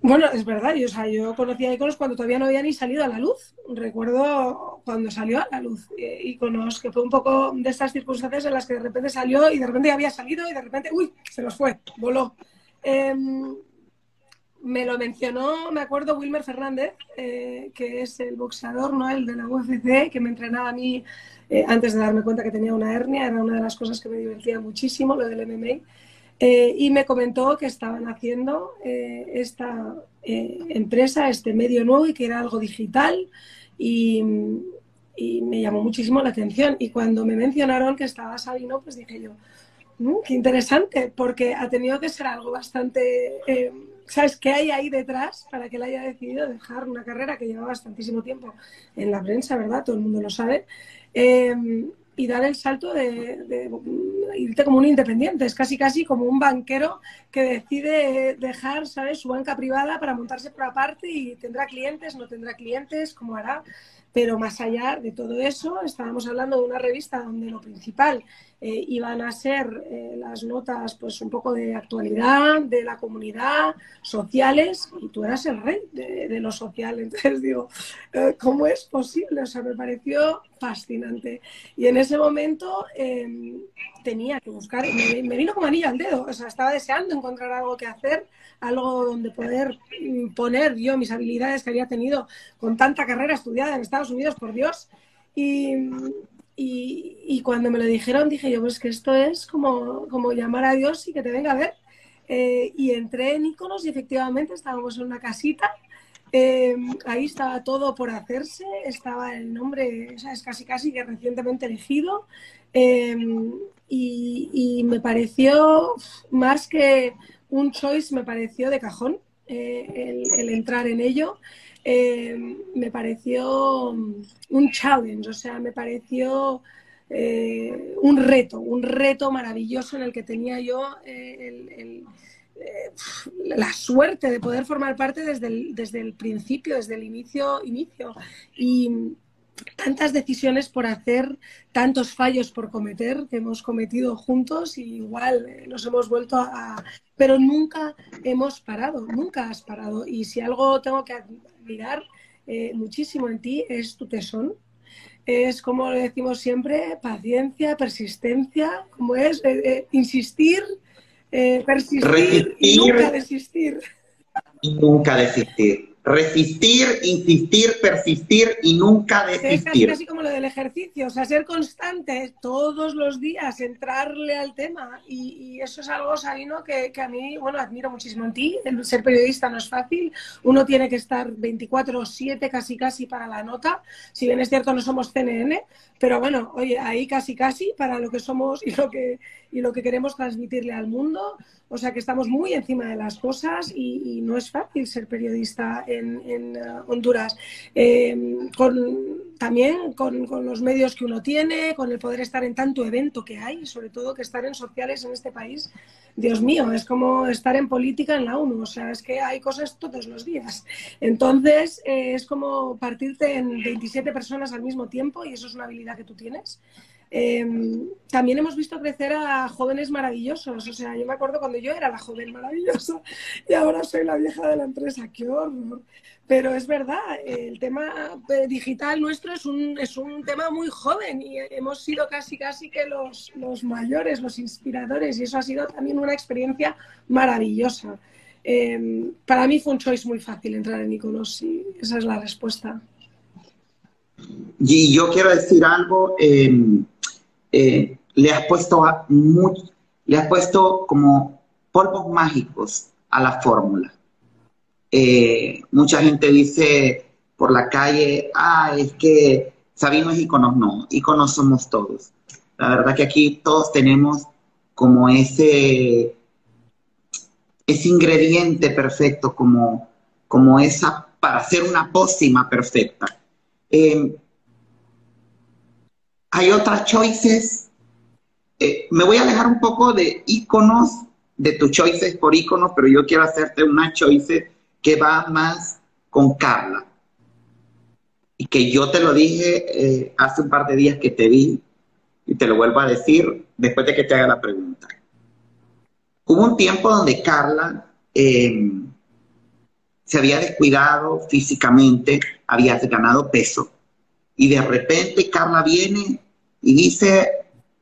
Bueno, es verdad, yo, o sea, conocí a Iconos cuando todavía no había ni salido a la luz. Recuerdo cuando salió a la luz eh, Iconos, que fue un poco de estas circunstancias en las que de repente salió y de repente había salido y de repente, uy, se nos fue, voló. Em, me lo mencionó, me acuerdo, Wilmer Fernández, eh, que es el boxeador, ¿no? El de la UFC, que me entrenaba a mí eh, antes de darme cuenta que tenía una hernia, era una de las cosas que me divertía muchísimo, lo del MMA. Eh, y me comentó que estaban haciendo esta empresa, este medio nuevo y que era algo digital y, y, me llamó muchísimo la atención. Y cuando me mencionaron que estaba Sabino, pues dije yo, mm, qué interesante, porque ha tenido que ser algo bastante... ¿Sabes qué hay ahí detrás para que él haya decidido dejar una carrera que lleva bastantísimo tiempo en la prensa, ¿verdad? Todo el mundo lo sabe. Em, y dar el salto de, irte como un independiente. Es casi casi como un banquero que decide dejar, ¿sabes?, su banca privada para montarse por aparte y tendrá clientes, no tendrá clientes, cómo hará. Pero más allá de todo eso, estábamos hablando de una revista donde lo principal eh, iban a ser eh, las notas, pues un poco de actualidad, de la comunidad, sociales, y tú eras el rey de, lo social. Entonces digo, eh, ¿cómo es posible? O sea, me pareció fascinante. Y en ese momento em, tenía que buscar, me, me vino como anillo al dedo, o sea, estaba deseando encontrar algo que hacer algo donde poder poner yo mis habilidades que había tenido con tanta carrera estudiada en Estados Unidos, por Dios. Y, y, cuando me lo dijeron dije yo, pues que esto es como, como llamar a Dios y que te venga a ver. Eh, y entré en Iconos y efectivamente estábamos en una casita. Eh, ahí estaba todo por hacerse, estaba el nombre, o sea, es casi casi que recientemente elegido. Eh, y, me pareció más que un choice me pareció de cajón el, entrar en ello. Eh, me pareció un challenge, o sea, me pareció eh, un reto, un reto maravilloso en el que tenía yo la suerte de poder formar parte desde el, desde el principio, desde el inicio, inicio. Y, tantas decisiones por hacer, tantos fallos por cometer que hemos cometido juntos y igual eh, nos hemos vuelto a, Pero nunca hemos parado, nunca has parado. Y si algo tengo que admirar eh, muchísimo en ti es tu tesón. Es como lo decimos siempre, paciencia, persistencia, como es eh, insistir, persistir y nunca desistir. Y nunca desistir. Resistir, insistir, persistir y nunca desistir. Es casi, como lo del ejercicio, o sea, ser constante todos los días, entrarle al tema. Y, eso es algo, Sabino, que, que, a mí, bueno, admiro muchísimo en ti. El ser periodista no es fácil. Uno tiene que estar 24 o 7 casi casi para la nota. Si bien es cierto, no somos CNN, pero bueno, oye, ahí casi casi para lo que somos y lo que, y lo que queremos transmitirle al mundo. O sea que estamos muy encima de las cosas y, no es fácil ser periodista en, eh, Honduras. Eh, con, también con, los medios que uno tiene, con el poder estar en tanto evento que hay, sobre todo que estar en sociales en este país, Dios mío, es como estar en política en la ONU. O sea, es que hay cosas todos los días. Entonces, eh, es como partirte en 27 personas al mismo tiempo y eso es una habilidad que tú tienes. Em, también hemos visto crecer a jóvenes maravillosos. O sea, yo me acuerdo cuando yo era la joven maravillosa y ahora soy la vieja de la empresa. ¡Qué horror! Pero es verdad, el tema eh, digital nuestro es un, es un tema muy joven y hemos sido casi, casi que los, los mayores, los inspiradores y eso ha sido también una experiencia maravillosa. Em, para mí fue un choice muy fácil entrar en Iconos y esa es la respuesta. Y yo quiero decir algo. Em, eh, le has puesto le has puesto como polvos mágicos a la fórmula. Eh, mucha gente dice por la calle, ah, es que sabemos iconos, no, iconos somos todos. La verdad que aquí todos tenemos como ese, ese ingrediente perfecto, como, como esa, para hacer una pócima perfecta. Eh, hay otras choices. Eh, me voy a alejar un poco de iconos, de tus choices por iconos, pero yo quiero hacerte una choice que va más con Carla. Y que yo te lo dije eh, hace un par de días que te vi y te lo vuelvo a decir después de que te haga la pregunta. Hubo un tiempo donde Carla em, se había descuidado físicamente, había ganado peso y de repente Carla viene y dice,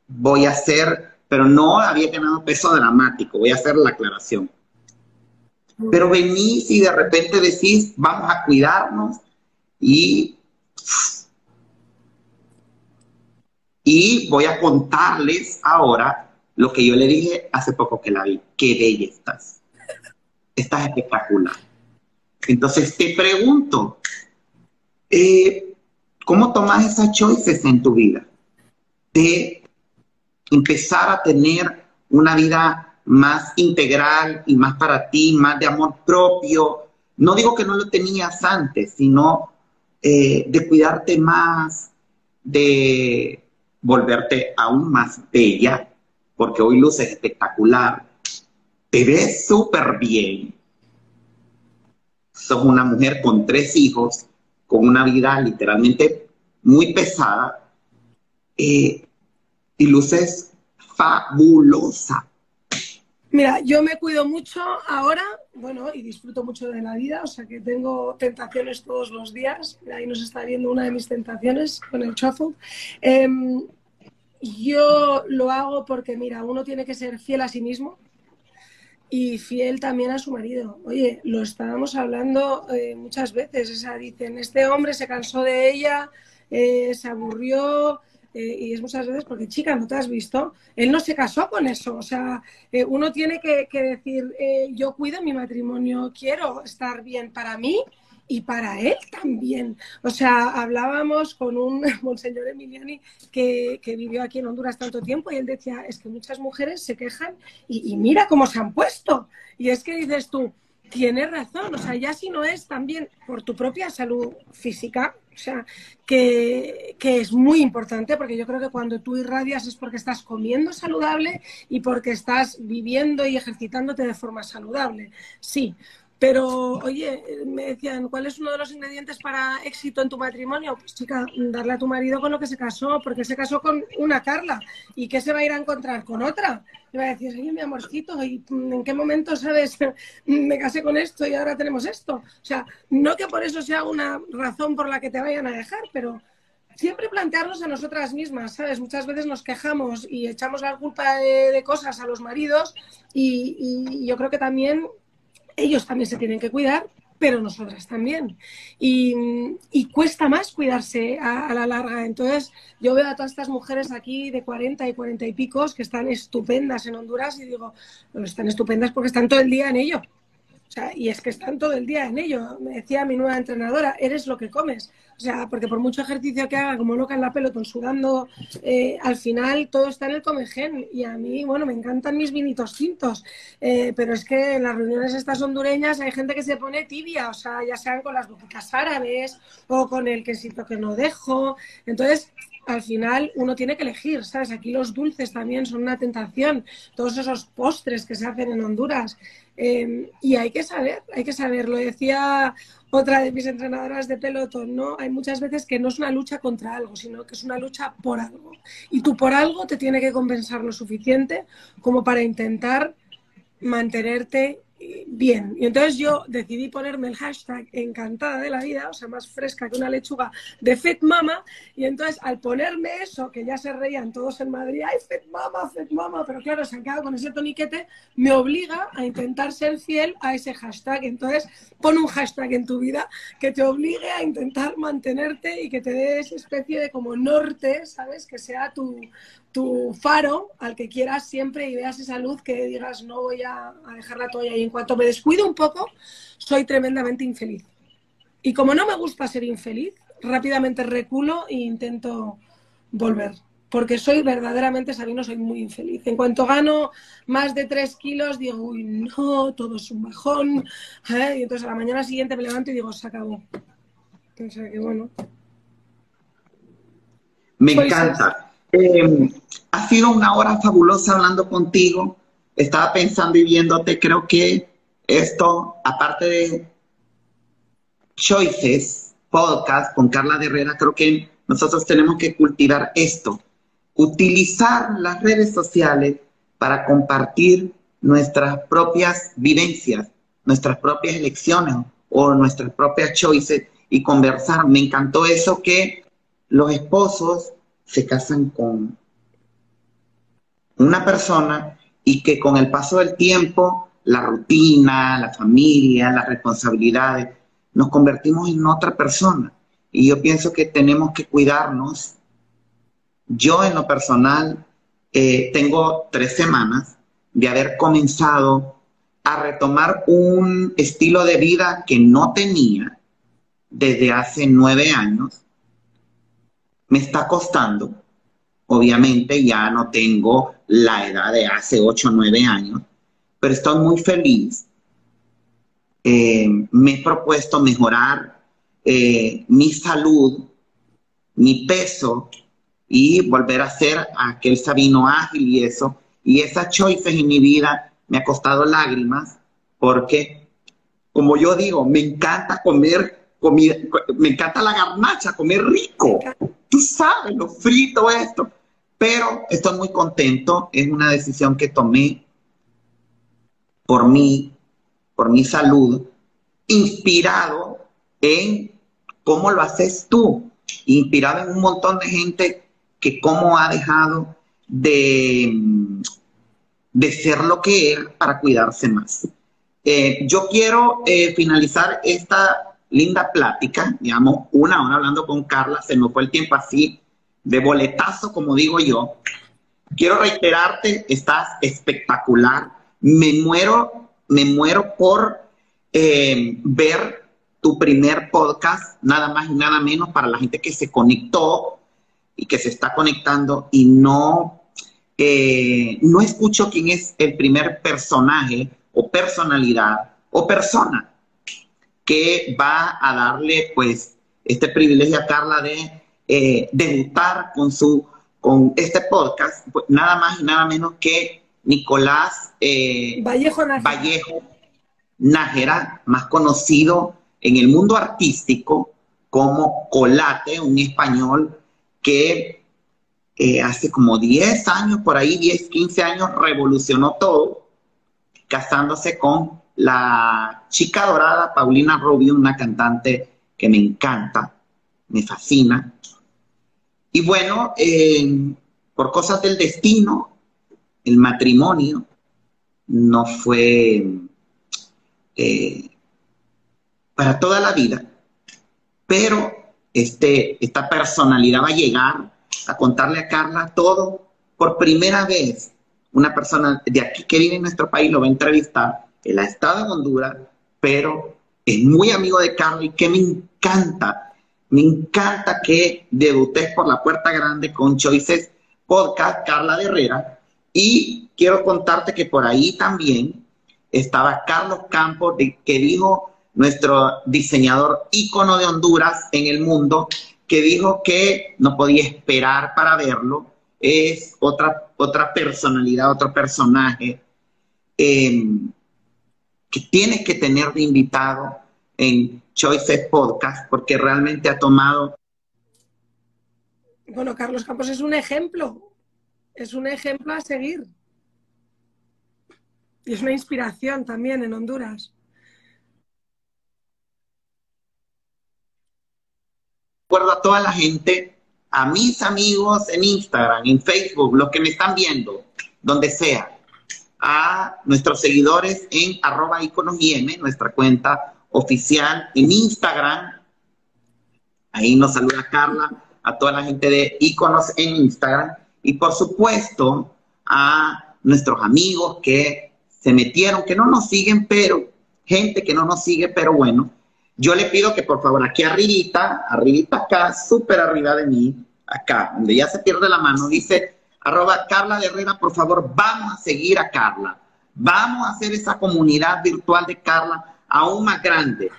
voy a hacer, pero no había ganado peso dramático, voy a hacer la aclaración. Pero venís y de repente decís, vamos a cuidarnos y, y voy a contarles ahora lo que yo le dije hace poco que la vi. Qué bella estás. Estás espectacular. Entonces te pregunto, eh, ¿Cómo tomas esas choices en tu vida? De empezar a tener una vida más integral y más para ti, más de amor propio. No digo que no lo tenías antes, sino eh, de cuidarte más, de volverte aún más bella, porque hoy luces espectacular. Te ves súper bien. Sos una mujer con tres hijos con una vida literalmente muy pesada eh, y luces fabulosa. Mira, yo me cuido mucho ahora, bueno, y disfruto mucho de la vida, o sea que tengo tentaciones todos los días. Ahí nos está viendo una de mis tentaciones con el shuffle. Em, yo lo hago porque, mira, uno tiene que ser fiel a sí mismo, y fiel también a su marido. Oye, lo estábamos hablando eh, muchas veces, o sea, dicen, este hombre se cansó de ella, eh, se aburrió, eh, y es muchas veces porque, chica, no te has visto, él no se casó con eso, o sea, uno tiene que, que decir, yo cuido mi matrimonio, quiero estar bien para mí y para él también. O sea, hablábamos con un monseñor Emiliani que, vivió aquí en Honduras tanto tiempo y él decía, es que muchas mujeres se quejan y, mira cómo se han puesto. Y es que dices tú, tienes razón, o sea, ya si no es también por tu propia salud física, o sea, que, que, es muy importante porque yo creo que cuando tú irradias es porque estás comiendo saludable y porque estás viviendo y ejercitándote de forma saludable. Sí, pero, oye, me decían, ¿cuál es uno de los ingredientes para éxito en tu matrimonio? Pues chica, darle a tu marido con lo que se casó, porque se casó con una Carla. ¿Y qué se va a ir a encontrar con otra? Y va a decir, oye, mi amorcito, ¿y en qué momento, sabes, me casé con esto y ahora tenemos esto? O sea, no que por eso sea una razón por la que te vayan a dejar, pero siempre plantearnos a nosotras mismas, ¿sabes? Muchas veces nos quejamos y echamos la culpa de, cosas a los maridos y yo creo que también ellos también se tienen que cuidar, pero nosotras también. Y, cuesta más cuidarse a, la larga. Entonces, yo veo a todas estas mujeres aquí de 40 y 40 y picos que están estupendas en Honduras y digo, están estupendas porque están todo el día en ello. O sea, y es que están todo el día en ello. Me decía mi nueva entrenadora, eres lo que comes. O sea, porque por mucho ejercicio que haga, como loca en la pelota, sudando, eh, al final todo está en el comegen. Y a mí, bueno, me encantan mis vinitos tintos. Eh, pero es que en las reuniones estas hondureñas hay gente que se pone tibia, o sea, ya sean con las boquitas árabes o con el quesito que no dejo. Entonces, al final uno tiene que elegir, ¿sabes? Aquí los dulces también son una tentación, todos esos postres que se hacen en Honduras. Em, y hay que saber, hay que saber, lo decía otra de mis entrenadoras de pelotón, ¿no? Hay muchas veces que no es una lucha contra algo, sino que es una lucha por algo. Y tú por algo te tiene que compensar lo suficiente como para intentar mantenerte bien. Y entonces yo decidí ponerme el hashtag encantada de la vida, o sea, más fresca que una lechuga de Fet Mama. Y entonces al ponerme eso, que ya se reían todos en Madrid, ¡ay, Fet Mama, Fet Mama! Pero claro, se han quedado con ese toniquete, me obliga a intentar ser fiel a ese hashtag. Entonces pon un hashtag en tu vida que te obligue a intentar mantenerte y que te dé esa especie de como norte, ¿sabes? Que sea tu, tu faro al que quieras siempre y veas esa luz que digas no voy a, dejar la toalla y en cuanto me descuido un poco soy tremendamente infeliz. Y como no me gusta ser infeliz, rápidamente reculo e intento volver. Porque soy verdaderamente, Sabino, soy muy infeliz. En cuanto gano más de tres kilos, digo, uy, no, todo es un bajón. ¿eh? Y entonces a la mañana siguiente me levanto y digo, se acabó. O sea que bueno. Me encanta. Eh, ha sido una hora fabulosa hablando contigo. Estaba pensando y viéndote. Creo que esto, aparte de Choices, podcast con Carla Herrera, creo que nosotros tenemos que cultivar esto. Utilizar las redes sociales para compartir nuestras propias vivencias, nuestras propias elecciones o nuestras propias choices y conversar. Me encantó eso que los esposos se casan con una persona y que con el paso del tiempo, la rutina, la familia, las responsabilidades, nos convertimos en otra persona. Y yo pienso que tenemos que cuidarnos. Yo en lo personal eh, tengo tres semanas de haber comenzado a retomar un estilo de vida que no tenía desde hace nueve años me está costando. Obviamente ya no tengo la edad de hace 8 o 9 años, pero estoy muy feliz. Eh, me he propuesto mejorar eh, mi salud, mi peso y volver a ser aquel Sabino ágil y eso. Y esas choices en mi vida me ha costado lágrimas porque, como yo digo, me encanta comer comida, me encanta la garnacha, comer rico tú sabes, lo frito, esto. Pero estoy muy contento, es una decisión que tomé por mí, por mi salud, inspirado en cómo lo haces tú, inspirado en un montón de gente que cómo ha dejado de, de ser lo que es para cuidarse más. Eh, yo quiero eh, finalizar esta linda plática, digamos, una hora hablando con Carla, se me fue el tiempo así, de boletazo, como digo yo. Quiero reiterarte, estás espectacular. Me muero, me muero por eh, ver tu primer podcast, nada más y nada menos para la gente que se conectó y que se está conectando y no, eh, no escucho quién es el primer personaje o personalidad o persona que va a darle pues este privilegio a Carla de eh, debutar con su con este podcast, pues, nada más y nada menos que Nicolás eh, Vallejo, Nájera. más conocido en el mundo artístico como Colate, un español que eh, hace como 10 años, por ahí 10, 15 años, revolucionó todo, casándose con la chica dorada Paulina Rubio, una cantante que me encanta, me fascina. Y bueno, eh, por cosas del destino, el matrimonio no fue eh, para toda la vida, pero este, esta personalidad va a llegar a contarle a Carla todo por primera vez. Una persona de aquí que vive en nuestro país lo va a entrevistar. Él ha estado en Honduras, pero es muy amigo de Carla y que me encanta, me encanta que debuté por la puerta grande con Choices Podcast, Carla de Herrera, y quiero contarte que por ahí también estaba Carlos Campos, que dijo nuestro diseñador ícono de Honduras en el mundo, que dijo que no podía esperar para verlo. Es otra, otra personalidad, otro personaje em, que tienes que tener de invitado en Choices Podcast porque realmente ha tomado... Bueno, Carlos Campos es un ejemplo, es un ejemplo a seguir. Y es una inspiración también en Honduras. Recuerdo a toda la gente, a mis amigos en Instagram, en Facebook, los que me están viendo, donde sea, a nuestros seguidores en arroba iconos nuestra cuenta oficial en Instagram. Ahí nos saluda Carla, a toda la gente de iconos en Instagram y por supuesto a nuestros amigos que se metieron, que no nos siguen, pero gente que no nos sigue, pero bueno, yo le pido que por favor aquí arribita, arribita acá, súper arriba de mí, acá, donde ya se pierde la mano, dice arroba Carla de Herrera, por favor, vamos a seguir a Carla. Vamos a hacer esa comunidad virtual de Carla aún más grande.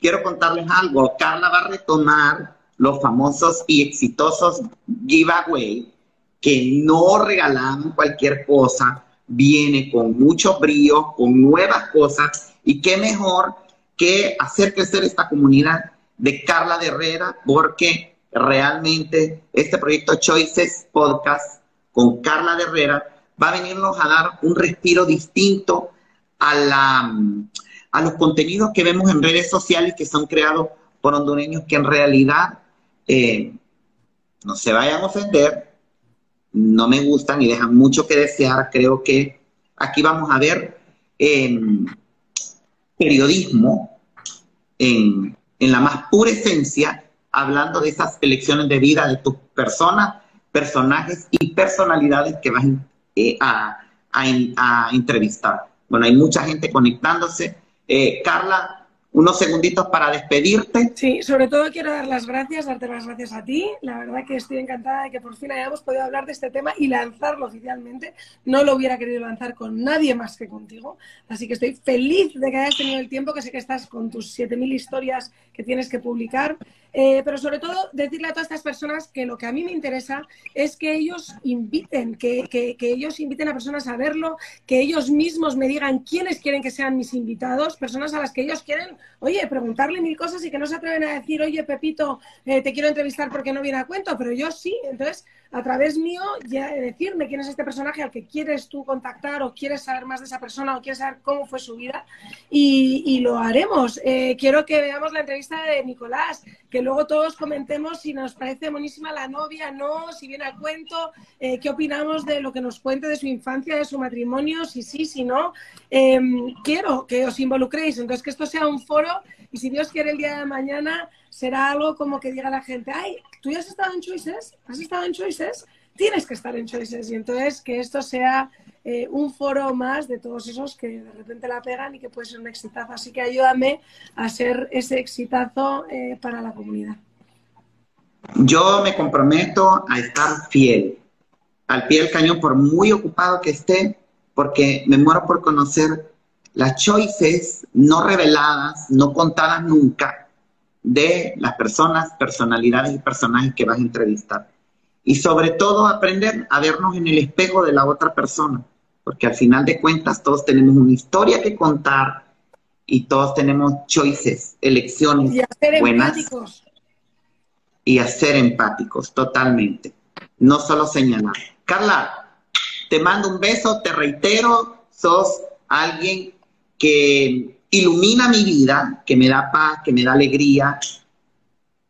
Quiero contarles algo, Carla va a retomar los famosos y exitosos giveaway que no regalan cualquier cosa, viene con mucho brío, con nuevas cosas, y qué mejor que hacer crecer esta comunidad de Carla de Herrera, porque realmente este proyecto Choices Podcast con Carla Herrera va a venirnos a dar un respiro distinto a, los contenidos que vemos en redes sociales que son creados por hondureños que en realidad eh, no se vayan a ofender, no me gustan y dejan mucho que desear. Creo que aquí vamos a ver em, periodismo en, la más pura esencia, hablando de esas elecciones de vida de tus personas, personajes y personalidades que vas eh, a, a, entrevistar. Bueno, hay mucha gente conectándose. Eh, Carla, unos segunditos para despedirte. Sí, sobre todo quiero dar las gracias, darte las gracias a ti. La verdad que estoy encantada de que por fin hayamos podido hablar de este tema y lanzarlo oficialmente. No lo hubiera querido lanzar con nadie más que contigo. Así que estoy feliz de que hayas tenido el tiempo, que sé que estás con tus 7.000 historias que tienes que publicar. Eh, pero sobre todo decirle a todas estas personas que lo que a mí me interesa es que ellos inviten, que, que, que, ellos inviten a personas a verlo, que ellos mismos me digan quiénes quieren que sean mis invitados, personas a las que ellos quieren, oye, preguntarle mil cosas y que no se atreven a decir, oye, Pepito, eh, te quiero entrevistar porque no viene a cuento, pero yo sí. Entonces, a través mío, ya decirme quién es este personaje al que quieres tú contactar o quieres saber más de esa persona o quieres saber cómo fue su vida y, lo haremos. Eh, quiero que veamos la entrevista de Nicolás, que luego todos comentemos si nos parece buenísima la novia, no, si viene a cuento, eh, qué opinamos de lo que nos cuente de su infancia, de su matrimonio, si sí, si no. Em, quiero que os involucréis, entonces que esto sea un foro y si Dios quiere el día de mañana será algo como que diga la gente, ay, tú ya has estado en Choices, has estado en Choices, tienes que estar en Choices y entonces que esto sea eh, un foro más de todos esos que de repente la pegan y que puede ser un exitazo. Así que ayúdame a ser ese exitazo eh, para la comunidad. Yo me comprometo a estar fiel, al pie del cañón, por muy ocupado que esté, porque me muero por conocer las choices no reveladas, no contadas nunca, de las personas, personalidades y personajes que vas a entrevistar. Y sobre todo aprender a vernos en el espejo de la otra persona porque al final de cuentas todos tenemos una historia que contar y todos tenemos choices, elecciones y a ser empáticos. y a ser empáticos, totalmente. No solo señalar. Carla, te mando un beso, te reitero, sos alguien que ilumina mi vida, que me da paz, que me da alegría.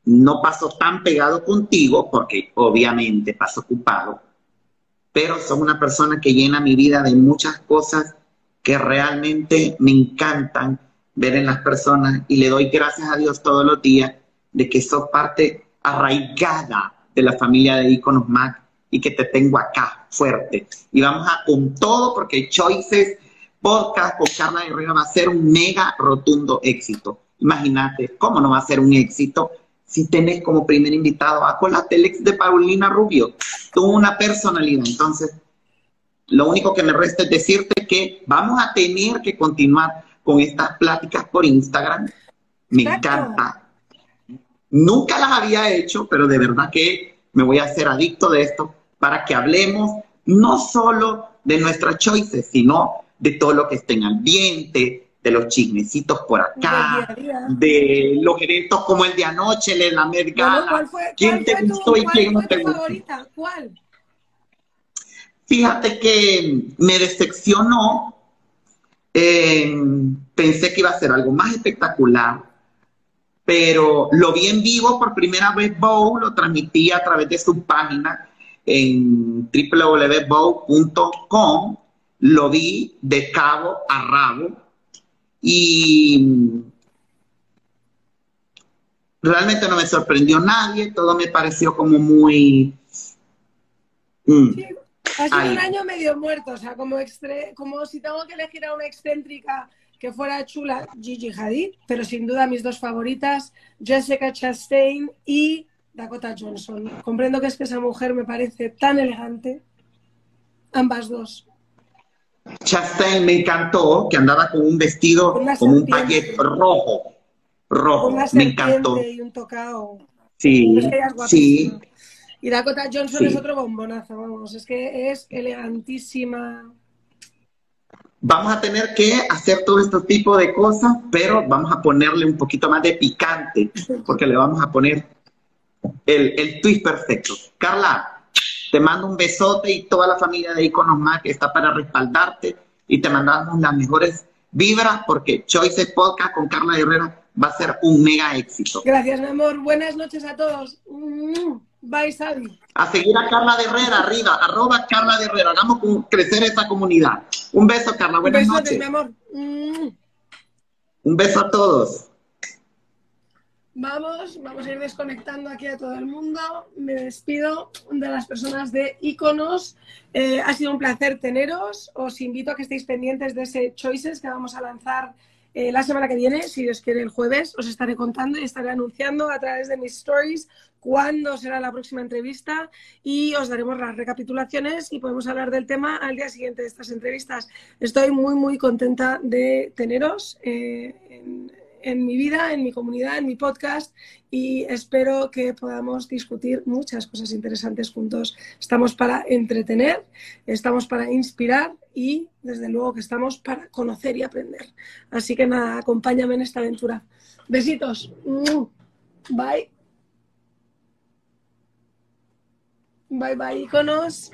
No paso tan pegado contigo porque obviamente paso ocupado, pero son una persona que llena mi vida de muchas cosas que realmente me encantan, ver en las personas y le doy gracias a Dios todos los días de que sos parte arraigada de la familia de Iconos Mac y que te tengo acá fuerte. Y vamos a con todo porque Choices Podcast con Carla Herrera va a ser un mega rotundo éxito. Imagínate, ¿cómo no va a ser un éxito si tenés como primer invitado a con la Telex de Paulina Rubio? Tuvo una personalidad. Entonces, lo único que me resta es decirte que vamos a tener que continuar con estas pláticas por Instagram. Me encanta. Nunca las había hecho, pero de verdad que me voy a hacer adicto de esto para que hablemos no solo de nuestras choices, sino de todo lo que está en ambiente, de los chismecitos por acá, de los eventos como el de anoche, el de la Mergala. ¿Quién te gustó y quién no te gustó? ¿Cuál? Fíjate que me decepcionó. Eh, pensé que iba a ser algo más espectacular, pero lo vi en vivo por primera vez Bow, lo transmití a través de su página en www.bow.com, lo vi de cabo a rabo y realmente no me sorprendió nadie, todo me pareció como muy... Mm, ha sido un año medio muerto, o sea, como, como si tengo que elegir a una excéntrica que fuera chula, Gigi Hadid, pero sin duda mis dos favoritas, Jessica Chastain y Dakota Johnson. Comprendo que es que esa mujer me parece tan elegante, ambas dos. Chastain me encantó, que andaba con un vestido como un paquete rojo, rojo, me encantó. Y un tocado. Sí, sí. Y Dakota Johnson es otro bombonazo, vamos, es que es elegantísima. Vamos a tener que hacer todo este tipo de cosas, pero vamos a ponerle un poquito más de picante, porque le vamos a poner el, el twist perfecto. Carla, te mando un besote y toda la familia de Iconos Más que está para respaldarte y te mandamos las mejores vibras porque Choices Podcast con Carla Herrera va a ser un mega éxito. Gracias, mi amor. Buenas noches a todos. Mm, bye, Sabi. A seguir a Carla de Herrera, arriba, arroba Carla de Herrera. Hagamos crecer esa comunidad. Un beso, Carla. Buenas noches. mi amor. Mm. Un beso a todos. Vamos, vamos a ir desconectando aquí a todo el mundo. Me despido de las personas de iconos. Eh, ha sido un placer teneros. Os invito a que estéis pendientes de ese Choices que vamos a lanzar eh, la semana que viene, si Dios quiere, el jueves, os estaré contando y estaré anunciando a través de mis stories cuándo será la próxima entrevista y os daremos las recapitulaciones y podemos hablar del tema al día siguiente de estas entrevistas. Estoy muy, muy contenta de teneros. Eh, en, en mi vida, en mi comunidad, en mi podcast y espero que podamos discutir muchas cosas interesantes juntos. Estamos para entretener, estamos para inspirar y desde luego que estamos para conocer y aprender. Así que nada, acompáñame en esta aventura. Besitos. Bye. Bye bye, iconos.